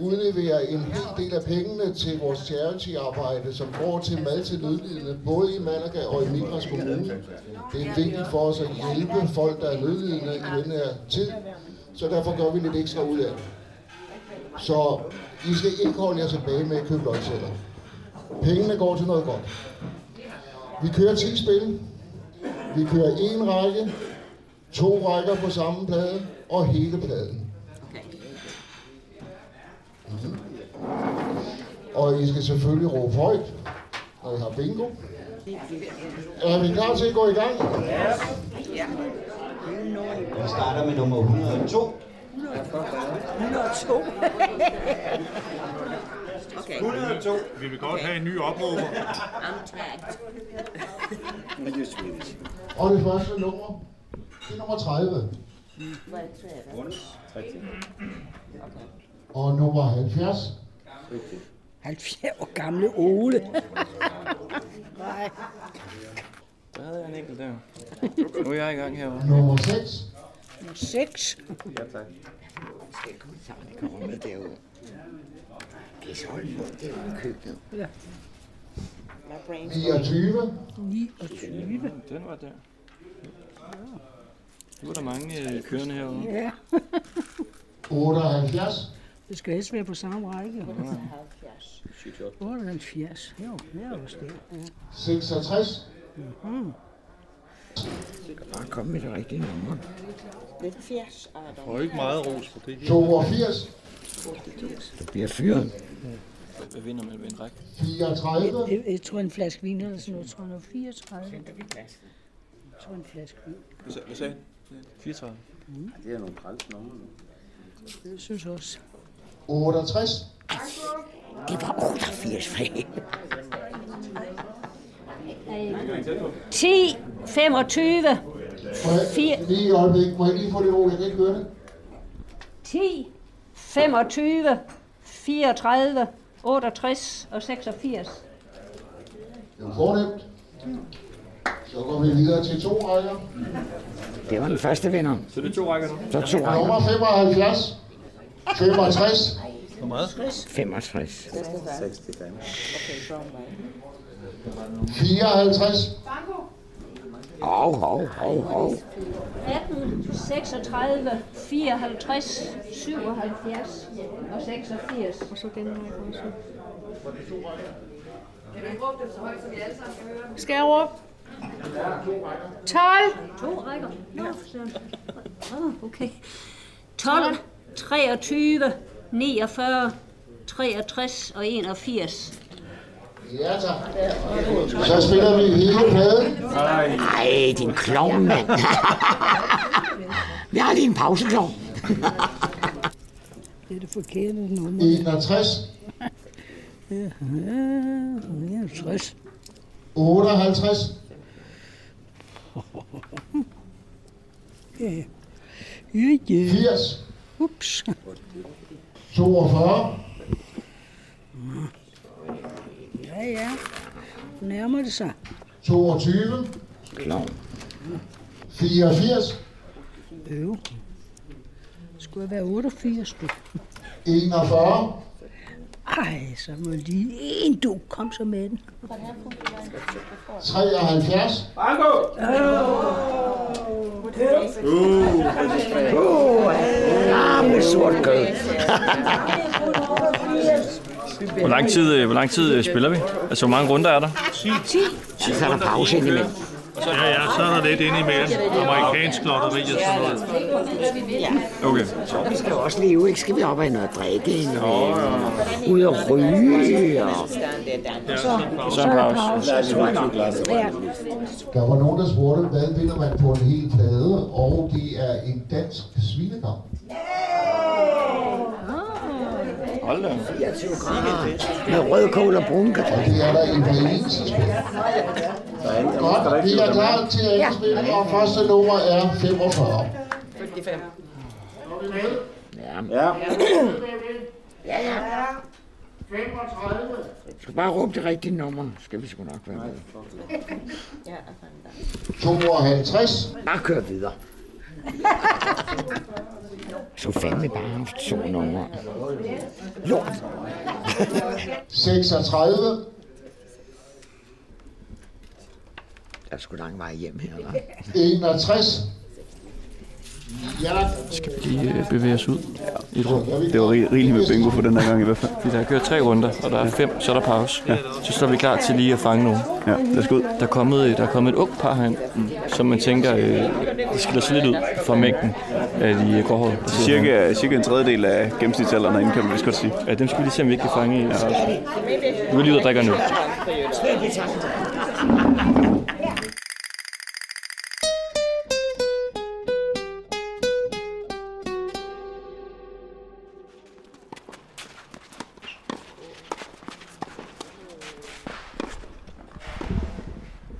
udleverer en hel del af pengene til vores charity-arbejde, som går til mad til nødlidende, både i Malaga og i Migras Kommune. Det er vigtigt for os at hjælpe folk, der er nødlidende i den her tid, så derfor gør vi lidt ekstra ud af det. Så I skal ikke holde jer tilbage med at købe lodsedler. Pengene går til noget godt. Vi kører 10 spil. Vi kører en række, to rækker på samme plade og hele pladen. Og I skal selvfølgelig råbe højt, når I har bingo. Er vi klar til at gå i gang? Vi starter med nummer 102. 102. Okay. 102. Vi vil godt have en ny opråber. I'm tagged. Og det første nummer, det er nummer 30. Vad är det? Og nummer 70, 70 år gamle Ole. Nej. Der havde jeg en enkelt der. Nu er jeg i gang herovre. nummer 6, Nummer 6. Ja, tak. kommer med derud. Det er så det er jo køkkenet. Ja. 29, 29. Den var der. Nu er der mange øh, kørende herovre. Ja. 78, Det skal helst være på samme række. 78. Jo, det er også det. Ja. 66, Mhm. Bare kom med det rigtige nummer. Det är fjärs, Adam. Får ikke meget ros på det her. 82, Du bliver fyret. Hvad vinder man ved en række? 34, Jeg, jeg tror en flaske vin eller sådan noget. Jeg tror, er 34. Jeg tror en flaske vin. Hvad sag- Hvad sagde han? 34. Det er nogle træls numre. Det synes jeg også. 68, Det var 88 fag. 10, 25, Må jeg- 4, lige et øjeblik, må jeg lige få det ord, jeg kan ikke høre det. 10, 25, 34, 68 og 86. Det jo fornemt. Så går vi videre til to rækker. Det var den første vinder. Så det er to rækker nu? Så to rækker. Nummer 75, 65, Hvor meget? 65. 54, Hov, hov, hov, hov. 18, 36, 54, 77 og 86. Og så den her også. Skal jeg råbe? 12. To rækker. Nå, så. Okay. 12, 23, 49, 63 og 81. Ja, tak. Så spiller vi hele pladen. Ej, din klovn, mand. Vi har lige en pauseklovn. Det er det forkerte nummer. 61, Ja, ja, 60. 58, Ja, ja. ja. 80, Ups. 42, Ja, ja. Nærmer det sig. 22, Klovn. 84, Øv. Skulle jeg være 88, du. 41, Ej, så må lige en, du. Kom så med den. 73, Ah, med sort kød. Hvor lang tid, øh, hvor lang tid øh, spiller vi? Altså, hvor mange runder er der? 10. Så er der pause indimellem. Ja, ja, så er der lidt indimellem. Amerikansk lotteri og sådan noget. Okay. Så vi skal også leve, ikke? Skal vi op og noget at drikke indimellem? Ud og ryge og... Så er der pause. Ja. Der var nogen, der spurgte, hvad vinder man på en hel plade, og det er en dansk svinegam. Hold da. 24 grader. Med rødkål og brun Og det er der i hver eneste spil. Godt, vi er klar til andet spil, og første nummer er 45. 55. Ja. Ja. Ja, ja. 35, Du skal bare råbe det rigtige nummer, skal vi sgu nok være med. 52, Bare kør videre. Så fandme bare haft to numre. Lort. 36, Der er sgu lang vej hjem her, hva'? 61. Ja, Skal vi lige øh, bevæge os ud i et rum? Det var rig- rigeligt med bingo for den her gang i hvert fald. Vi har kørt tre runder, og der er fem, så er der pause. Ja. Så står vi klar til lige at fange nogen. Ja, lad os gå ud. Der er kommet, der er kommet et ung par herinde, som man tænker, øh, de skiller sig lidt ud fra mængden af de gråhårede. der sidder herinde. Cirka, cirka en tredjedel af gennemsnitsalderen herinde, kan man vist godt sige. Ja, dem skal vi lige se, om vi ikke kan fange i. Ja. Nu er lige ud og drikker nu.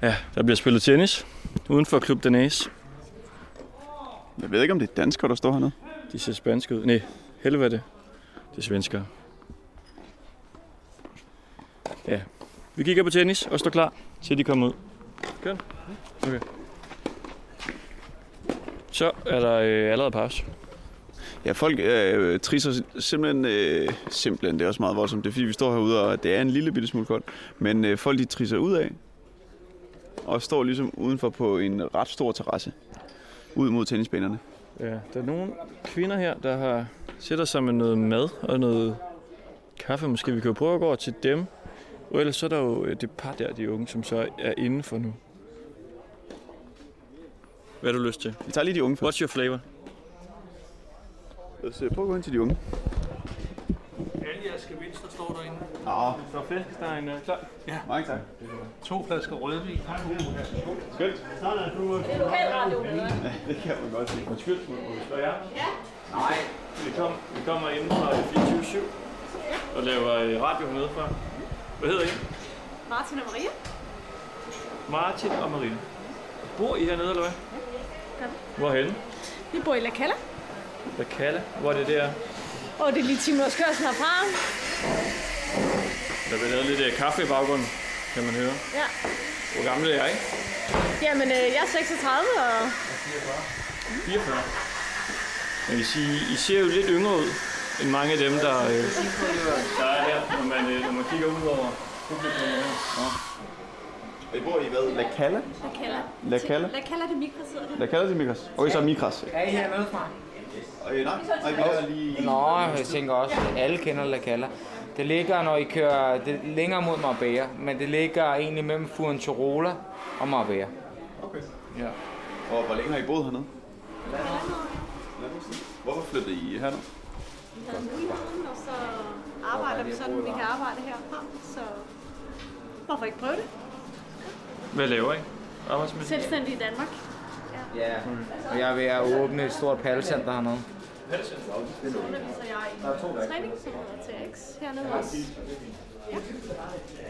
Ja, der bliver spillet tennis uden for Klub Danæs. Jeg ved ikke, om det er danskere, der står hernede. De ser spanske ud. Nej, helvede det. Det er svenskere. Ja, vi kigger på tennis og står klar til de kommer ud. Godt. Okay. Så er der øh, allerede pause. Ja, folk øh, trisser simpelthen, øh, simpelthen, det er også meget voldsomt, det er fordi vi står herude, og det er en lille bitte smule koldt, men øh, folk de trisser ud af, og står ligesom udenfor på en ret stor terrasse, ud mod tennisbanerne. Ja, der er nogle kvinder her, der har sætter sig med noget mad og noget kaffe. Måske vi kan jo prøve at gå over til dem. Og ellers så er der jo øh, det par der, de unge, som så er inde for nu. Hvad har du lyst til? Vi tager lige de unge først. What's your flavor? Lad os øh, prøve at gå hen til de unge. Gevinster står derinde. Ja, så flæskestegen er klar. Ja. Mange tak. To flasker rødvin. Skønt. Sådan er du. Det er lokalradio. Ja, det kan man godt sige. Undskyld, må vi spørge jer? Ja. Nej. Vi, kom, vi kommer ind fra 24 og laver øh, radio hernede fra. Hvad hedder I? Martin og Maria. Martin og Maria. Bor I hernede, eller hvad? Gør vi. Hvorhenne? Vi bor i La Cala, La Cala. Hvor er det der? Og det er lige 10 minutters kørsel herfra. Der bliver lavet lidt øh, kaffe i baggrunden. kan man høre. Ja. Hvor gammel er jeg? Jamen, øh, jeg er 36, og 44. Jeg vil sige, I ser jo lidt yngre ud end mange af dem, der, øh, der er her, når man, øh, når man kigger ud over publikum her. Ja. I bor i hvad? La Cala? La Cala. La Cala? La Cala de Micras hedder det. La Cala Mikras. Og I så Mikras. Er I hernede fra? Øh, nej, nej, vi er lige... Nå, jeg tænker også, at alle kender La Cala. Det ligger, når I kører det er længere mod Marbella, men det ligger egentlig mellem Fuengirola og Marbella. Okay. Ja. Og hvor længe har I boet hernede? Hvorfor flyttede I herned? Vi havde muligheden, og så arbejder vi sådan, vi kan arbejde herfra. Så hvorfor ikke prøve det? Hvad laver I? Arbejdsmæssigt? Selvstændig i Danmark. Ja, og jeg er ved at åbne et stort paddelcenter hernede. Så underviser jeg i træning, som hedder TX hernede også.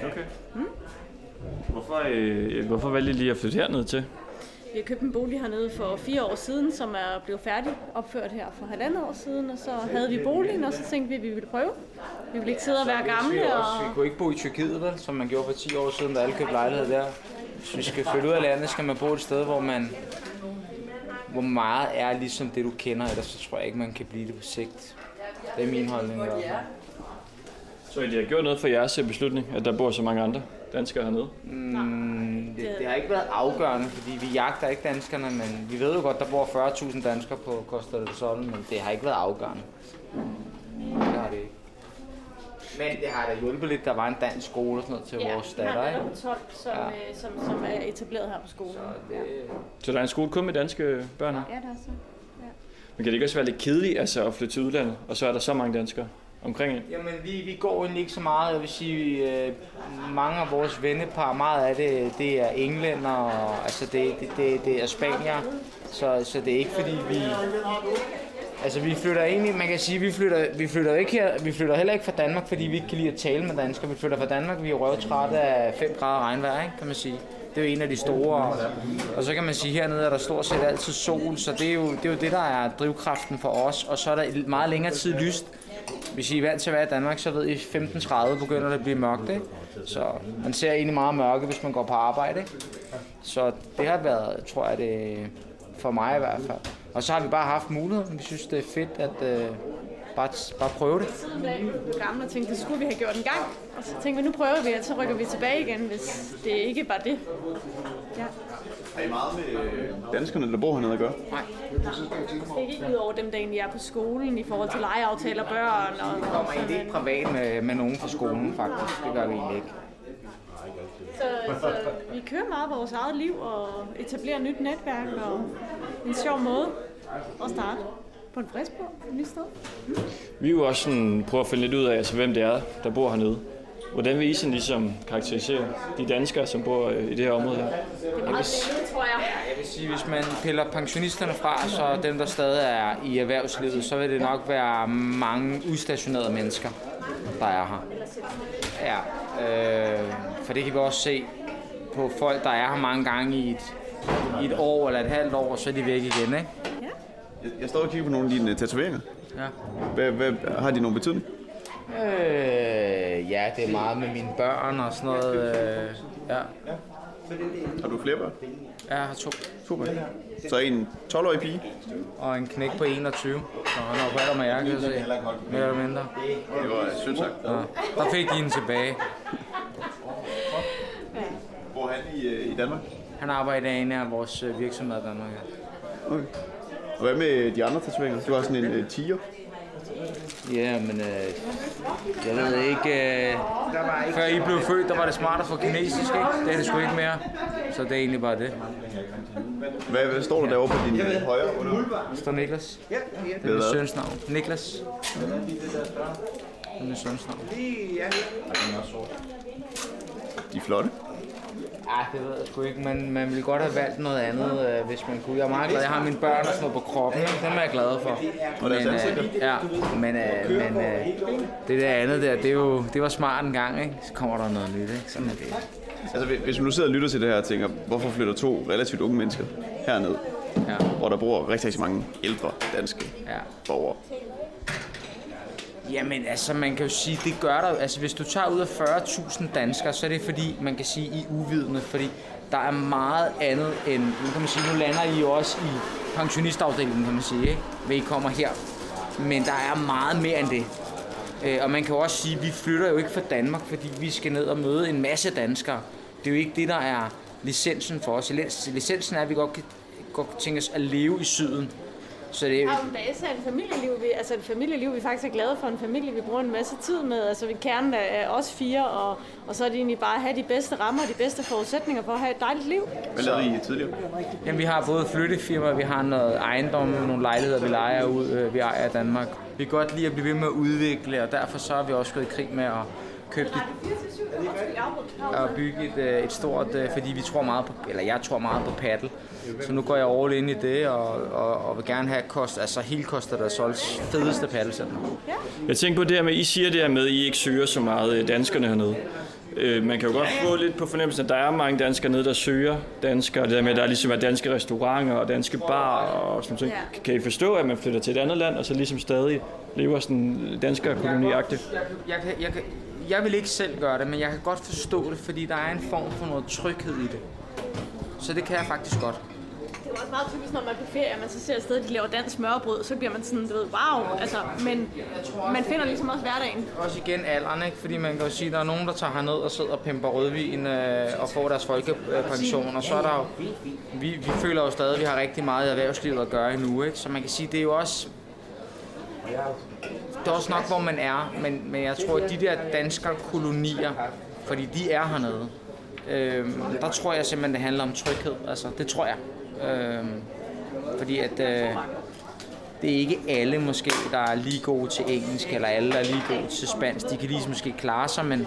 Ja. Okay. Hvorfor, øh, hvorfor valgte I lige at flytte herned til? Vi har købt en bolig hernede for fire år siden, som er blevet færdig opført her for halvandet år siden, og så havde vi boligen, og så tænkte vi, at vi ville prøve. Vi ville ikke sidde og være gamle. Og... vi kunne ikke bo i Tyrkiet, vel, som man gjorde for 10 år siden, da alle købte lejlighed der. Hvis vi skal flytte ud af landet, skal man bo et sted, hvor man hvor meget er ligesom det, du kender, ellers så tror jeg ikke, man kan blive det på sigt. Det er min holdning i hvert fald. Så det har gjort noget for jeres øh, beslutning, at der bor så mange andre danskere hernede? Mm, det, det har ikke været afgørende, fordi vi jagter ikke danskerne, men vi ved jo godt, der bor 40.000 danskere på Costa del Sol, men det har ikke været afgørende. Det har det ikke. Men det har da hjulpet lidt, der var en dansk skole og sådan noget til Ja, vores datter, ikke? nummer 12, som, Ja. ja. som, som er etableret her på skolen. Så det... Så der er en skole kun med danske børn her? Ja, det er så. Ja. Men kan det ikke også være lidt kedeligt altså, at flytte til udlandet, og så er der så mange danskere omkring en? Jamen, vi, vi går egentlig ikke så meget. Jeg vil sige, øh, mange af vores vennepar, meget af det, det er englænder, og, altså det, det, det, det er spanier. Så, så det er ikke fordi, vi... Altså, vi flytter egentlig, man kan sige, vi flytter, vi flytter ikke her, vi flytter heller ikke fra Danmark, fordi vi ikke kan lide at tale med danskere. Vi flytter fra Danmark, vi er røvtrætte af 5 grader regnvejr, ikke, kan man sige. Det er jo en af de store. Og så kan man sige, hernede er der stort set altid sol, så det er jo det, er jo det der er drivkraften for os. Og så er der meget længere tid lyst. Hvis I er vant til at være i Danmark, så ved I, 15.30 begynder det at blive mørkt. Ikke? Så man ser egentlig meget mørke, hvis man går på arbejde. Ikke? Så det har været, tror jeg, det for mig i hvert fald. Og så har vi bare haft muligheden. Vi synes, det er fedt at øh, bare, bare prøve det. Vi blev gamle og tænkte, det skulle vi have gjort en gang. Og så tænkte vi, nu prøver vi, og så rykker vi tilbage igen, hvis det ikke var det. Ja. Er I meget med øh, danskerne, der bor hernede at gøre? Nej. Det er ikke ud over dem, der egentlig er på skolen i forhold til legeaftaler, børn og... Vi kommer egentlig ikke privat med, med nogen fra skolen, faktisk. Det gør vi egentlig ikke. Så, så vi kører meget vores eget liv og etablerer nyt netværk og en sjov måde at starte på en frisk på et nyt sted. Vi vil jo også sådan prøve at finde lidt ud af, altså, hvem det er, der bor hernede. Hvordan vil I sådan ligesom karakterisere de danskere, som bor øh, i det her område her? Det er meget spændende, tror jeg. Jeg vil sige, hvis man piller pensionisterne fra, så dem, der stadig er i erhvervslivet, så vil det nok være mange udstationerede mennesker, der er her. Ja, øh, for det kan vi også se på folk, der er her mange gange i et, i et år eller et halvt år, og så er de væk igen, ikke? Jeg, jeg står og kigger på nogle af dine øh, tatoveringer. Ja. Hvad, hvad, har de nogen betydning? Øh, ja, det er meget med mine børn og sådan noget. Øh, ja. Har du flere børn? Ja, jeg har to. Børn. Så en 12-årig pige? Og en knæk på 21. Så han er opererer med jer, kan jeg se. Mere eller mindre. Det var sødt sagt. Ja. Der fik de en tilbage. Bor han i, øh, i Danmark? Han arbejder i en af vores øh, virksomheder i Danmark. Ja. Okay. Og hvad med de andre tatoveringer? Du har sådan en uh, tiger. Ja, men øh, jeg ved ikke, øh, før I blev født, der var det smart at få kinesisk, ikke? Det er det sgu ikke mere. Så det er egentlig bare det. Hvad, hvad står der derovre på din øh, højre under? Der står Niklas. Det er min hvad? søns navn. Niklas. Det er min søns navn. De er flotte. Ja, det ved jeg sgu ikke. Man, man ville godt have valgt noget andet, øh, hvis man kunne. Jeg er meget glad. Jeg har mine børn og sådan noget på kroppen. Dem er jeg glad for. Og deres ansigter? øh, ja, men, øh, men øh, det der andet der, det, er jo, det var smart en gang, ikke? Så kommer der noget nyt, ikke? Sådan er det. Altså, hvis- hvis man nu sidder og lytter til det her og tænker, hvorfor flytter to relativt unge mennesker herned, ja. hvor der bor rigtig, rigtig mange ældre danske ja. borgere. Jamen, altså, man kan jo sige, det gør der. Altså, hvis du tager ud af 40.000 danskere, så er det fordi, man kan sige, I er uvidende, fordi der er meget andet end, nu kan man sige, nu lander I jo også i pensionistafdelingen, kan man sige, ikke? Ved I kommer her. Men der er meget mere end det. Øh, og man kan jo også sige, at vi flytter jo ikke fra Danmark, fordi vi skal ned og møde en masse danskere. Det er jo ikke det, der er licensen for os. Licensen er, at vi godt kan godt kan tænke os at leve i syden. Så det er, Har jo en en familieliv, vi, altså et familieliv, vi faktisk er glade for, en familie, vi bruger en masse tid med. Altså vi kernen er, er os fire, og, og så er det egentlig bare at have de bedste rammer og de bedste forudsætninger for at have et dejligt liv. Hvad lavede I tidligere? Jamen, vi har både flyttefirma, vi har noget ejendom, nogle lejligheder, vi lejer ud, øh, vi ejer i Danmark. Vi kan godt lide at blive ved med at udvikle, og derfor så er vi også gået i krig med at købe det og bygge et, øh, et stort, øh, fordi vi tror meget på, eller jeg tror meget på paddle. Så nu går jeg all ind i det, og, og, og vil gerne have kost, altså helt Costa der Sols fedeste paddlecenter. Jeg tænker på det her med, I siger det her med, at I ikke søger så meget øh, danskerne hernede. Øh, Man kan jo godt få lidt på fornemmelsen, at der er mange danskere nede, der søger danskere. Det der med, at der ligesom er danske restauranter og danske barer og sådan noget. Kan I forstå, at man flytter til et andet land, og så ligesom stadig lever sådan danskerkoloniagtigt? Jeg, jeg, kan, jeg, kan, jeg vil ikke selv gøre det, men jeg kan godt forstå det, fordi der er en form for noget tryghed i det. Så det kan jeg faktisk godt. Det er også meget typisk, når man er på ferie, og man så ser et sted, de laver dansk smørbrød, så bliver man sådan, du ved, wow, altså, men man finder ligesom også hverdagen. Også igen alderen, ikke? fordi man kan jo sige, at der er nogen, der tager herned og sidder og pimper rødvin øh, og får deres folkepension, og så er der jo, vi, vi føler jo stadig, at vi har rigtig meget i erhvervslivet at gøre endnu, ikke? så man kan sige, det er jo også, det er også nok, hvor man er, men, men jeg tror, at de der danske kolonier, fordi de er hernede, øh, der tror jeg simpelthen, det handler om tryghed, altså det tror jeg. Øh, fordi at øh, det er ikke alle måske, der er lige gode til engelsk, eller alle, der er lige gode til spansk. De kan lige måske klare sig, men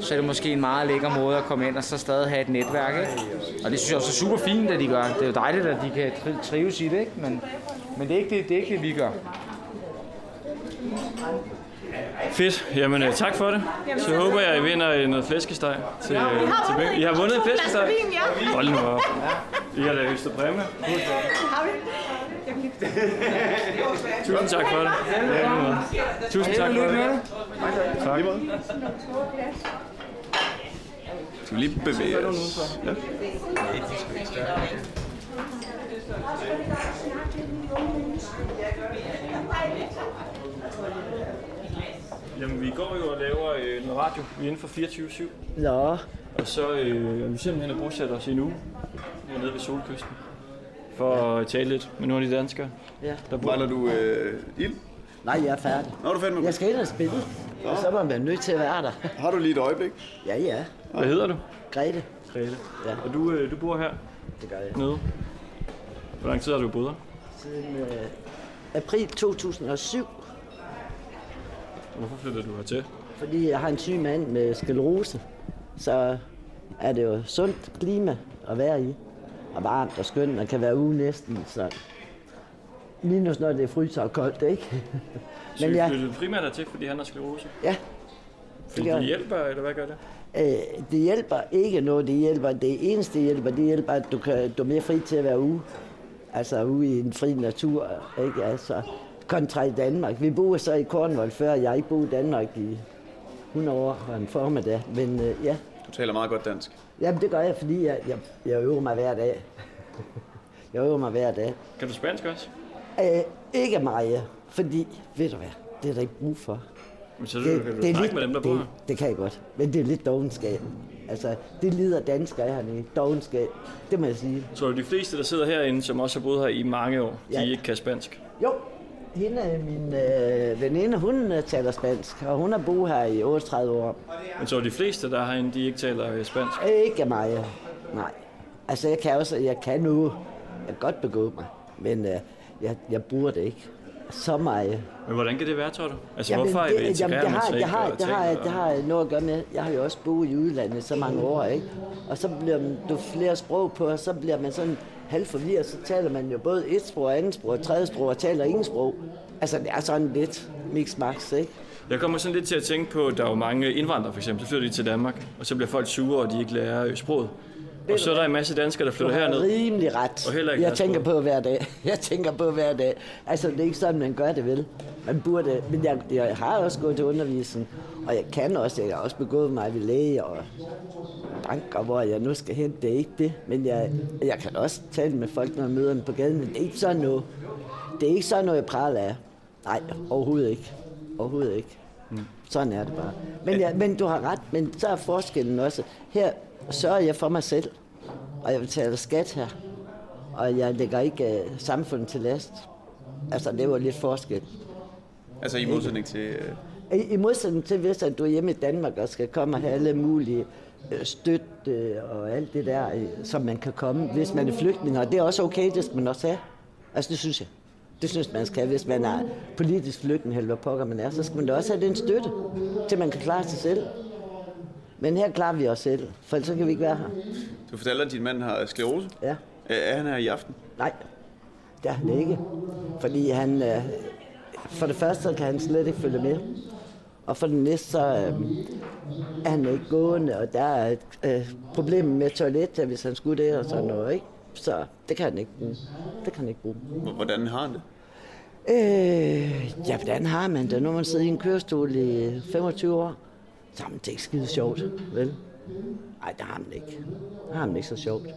så er det måske en meget lækker måde at komme ind og så stadig have et netværk. Ikke? Og det synes jeg også er super fint, at de gør. Det er jo dejligt, at de kan trives i det, ikke? Men, men det, er ikke det, det er ikke det, vi gør. Fedt. Jamen, øh, tak for det. Jamen, Så håber jeg, at I vinder en noget flæskesteg til, Ja, vi øh, har til vundet. I har vundet flæskesteg? vin, ja. Hold nu op. I har da høstet præmie. Har vi? Tusind tak for det. Ja. Tusind tak for det. Tak. Skal vi lige bevæge os? Ja. Jamen, vi går jo og laver øh, en radio. Vi er inden for 24-7. Nå. Og så øh, er vi simpelthen at bosætte os i en uge hernede ved Solkysten. For at tale lidt med nogle af de danskere. Ja. Der bor. Mangler du øh, ild? Nej, jeg er færdig. Nå, er du færdig med Jeg skal ind og spille, og så er man nødt til at være der. Har du lige et øjeblik? Ja, ja. Hvad hedder du? Grete. Grete. Ja. Og du, øh, du bor her? Det gør jeg. Nede? Hvor lang tid har du boet her? Siden øh, april 2007, Hvorfor flytter du hertil? fordi jeg har en syg mand med sklerose, så er det jo sundt klima at være i. Og varmt og skønt, man kan være ude næsten, så minus når det er fryser og koldt, ikke? Så Men ja, flyttede primært hertil, fordi han har sklerose? Ja. Fordi det jeg. hjælper, eller hvad gør det? øh, det hjælper ikke noget, det hjælper, det eneste det hjælper, det hjælper, at du, kan, du er mere fri til at være ude. Altså ude i en fri natur, ikke? Altså, kontra i Danmark. Vi boede så i Cornwall før, jeg boet i Danmark i 100 år og en formiddag, men øh, ja. Du taler meget godt dansk. Jamen det gør jeg, fordi jeg, jeg, jeg øver mig hver dag. jeg øver mig hver dag. Kan du spansk også? Øh, ikke meget, fordi, ved du hvad, det er der ikke brug for. Men så kan du snakke med dem, der bor det, det kan jeg godt, men det er lidt dogenskab. Altså, det lider danskere hernede. Dogenskab, det må jeg sige. Tror du, de fleste, der sidder herinde, som også har boet her i mange år, de Ja. ikke kan spansk? Jo, hende, min øh, veninde, hun øh, taler spansk, og hun har boet her i 38 år. Men du, de fleste, der er herinde, de ikke taler øh, spansk? Ikke mig, nej. Altså, jeg kan også, jeg kan nu, jeg kan godt begå mig, men øh, jeg, jeg bruger det ikke så meget. Men hvordan kan det være, tror du? Altså, Jamen, hvorfor er I det, jamen, det, har, sig det, har, det, har, det har noget at gøre med, jeg har jo også boet i udlandet så mange år, ikke? Og så bliver man, du flere sprog på, og så bliver man sådan halvt forvirret, så taler man jo både et sprog, andet sprog tredje sprog, og taler ingen sprog. Altså, det er sådan lidt mix-max, ikke? Jeg kommer sådan lidt til at tænke på, at der er jo mange indvandrere for eksempel, så flytter de til Danmark, og så bliver folk sure, og de ikke lærer sproget. Og så er der en masse danskere, der Du flytter har herned. rimelig ret. Og heller ikke jeg tænker på hver dag. Jeg tænker på hver dag. Altså, det er ikke sådan, man gør det vel. Man burde, men jeg, jeg har også gået til undervisning, og jeg kan også, jeg har også begået mig ved læge og banker, hvor jeg nu skal hen. Det er ikke det, men jeg, jeg kan også tale med folk, når jeg møder dem på gaden, men det er ikke sådan noget. Det er ikke sådan noget, jeg praler af. Nej, overhovedet ikke. Overhovedet ikke. Sådan er det bare. Men, ja, men du har ret, men så er forskellen også. Her sørger jeg for mig selv, og jeg betaler skat her. Og jeg lægger ikke uh, samfundet til last. Altså, det var lidt forskel. Altså i modsætning til... øh, I, I modsætning til, hvis at du er hjemme i Danmark og skal komme og have alle mulige øh, støtte og alt det der, øh, som man kan komme, hvis man er flygtning. Og det er også okay, det skal man også have. Altså, det synes jeg. Det synes man skal have. Hvis man er politisk flygtning, eller hvad pokker man er, så skal man da også have den støtte, til man kan klare sig selv. Men her klarer vi os selv, for ellers så kan vi ikke være her. Du fortæller, at din mand har sklerose. Ja. Er han her i aften? Nej, det er han ikke. Fordi han, øh, for det første kan han slet ikke følge med. Og for det næste så øh, er han ikke gående, og der er et øh, problem med toilet, hvis han skulle det og sådan noget, ikke? Så det kan han ikke bruge. Det kan han ikke bruge. Hvordan har han det? Øh, ja, hvordan har man det? Nu har man siddet i en kørestol i 25 år. Er det ikke skide sjovt, vel? Nej, der har man ikke. Der har man ikke så sjovt.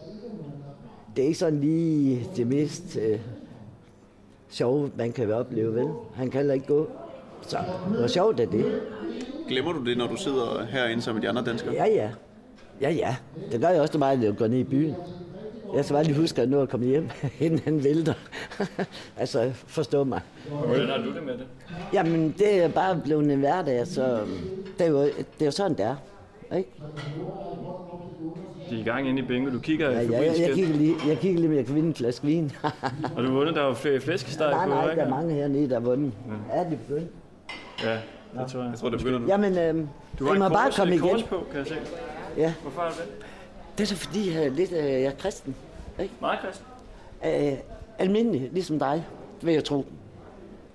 Det er ikke sådan lige det mest øh, sjove, man kan opleve, vel? Han kan heller ikke gå. Så hvor sjovt er det? Glemmer du det, når du sidder herinde sammen med de andre danskere? Ja, ja. Ja, ja. Det gør jeg også, når jeg går ned i byen. Jeg skal bare lige huske at nå at komme hjem, inden han vælter. altså, forstå mig. Hvordan har du det med det? Jamen, det er bare blevet en hverdag, så det er jo, det er jo sådan, det er. Ikke? De er i gang inde i bingo. Du kigger Ja, ja, ja, jeg, jeg, kigger lige, jeg kigger lige, om jeg kan vinde en flaske vin. Og du har vundet, der var fl- flæskesteg nej, på, nej, ikke? der er mange hernede, der har vundet. Ja, det er begyndt. Ja, det tror jeg. Jeg tror, det begynder nu. Jamen, øhm, Du har må et bare kors, komme igen. kors på, kan jeg se. Ja. Hvorfor er det det? Er så fordi, jeg er lidt, øh, jeg er kristen. Ikke? Meget kristen. Øh, almindelig, ligesom dig, vil jeg tro.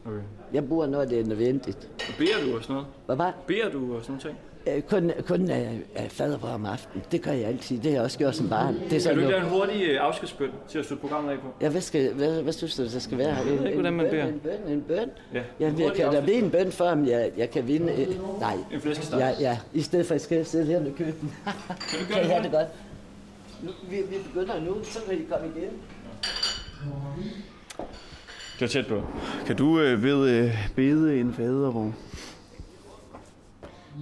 Okay. Jeg bruger noget, det er nødvendigt. Beder du og sådan noget? Hvad var Beder du og sådan ting? Øh, kun kun øh, øh, fader på om aftenen. Det gør jeg altid. Det har jeg også gjort som barn. Det er Kan sådan du ikke lave en hurtig øh, afskedsbøn til at slutte programmet af på? Ja, hvad, skal, hvad, hvad synes du, der skal være? Jeg ved ikke, hvordan man en bøn, beder. En bøn, en bøn. Ja. Jeg, jeg kan da blive en bøn for, om jeg, jeg kan vinde... Øh, nej. En flæskesteg. Ja, ja, i stedet for at jeg skal sidde her og købe den. Kan du kan gøre have det? det godt? Nu, vi, vi begynder nu, så kan I komme igen. Det var tæt på. Kan du øh, ved, øh, bede en fader, hvor?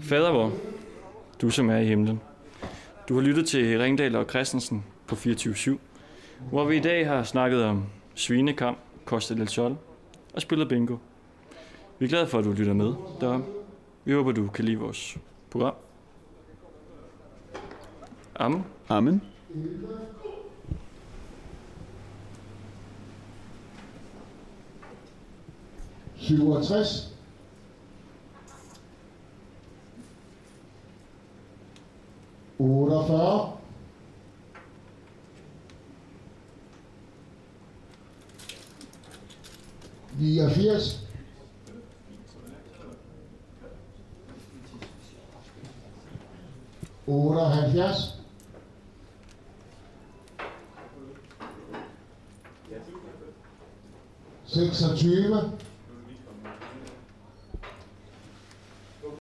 Fader vor, du som er i himlen. Du har lyttet til Ringdal og Christensen på 24-7, hvor vi i dag har snakket om svinekamp, Costa del Sol og spillet bingo. Vi er glade for, at du lytter med derom. Vi håber, du kan lide vores program. Amen. Amen. Sur 13. Oder Die 84. Oder 70. Sexta ativa.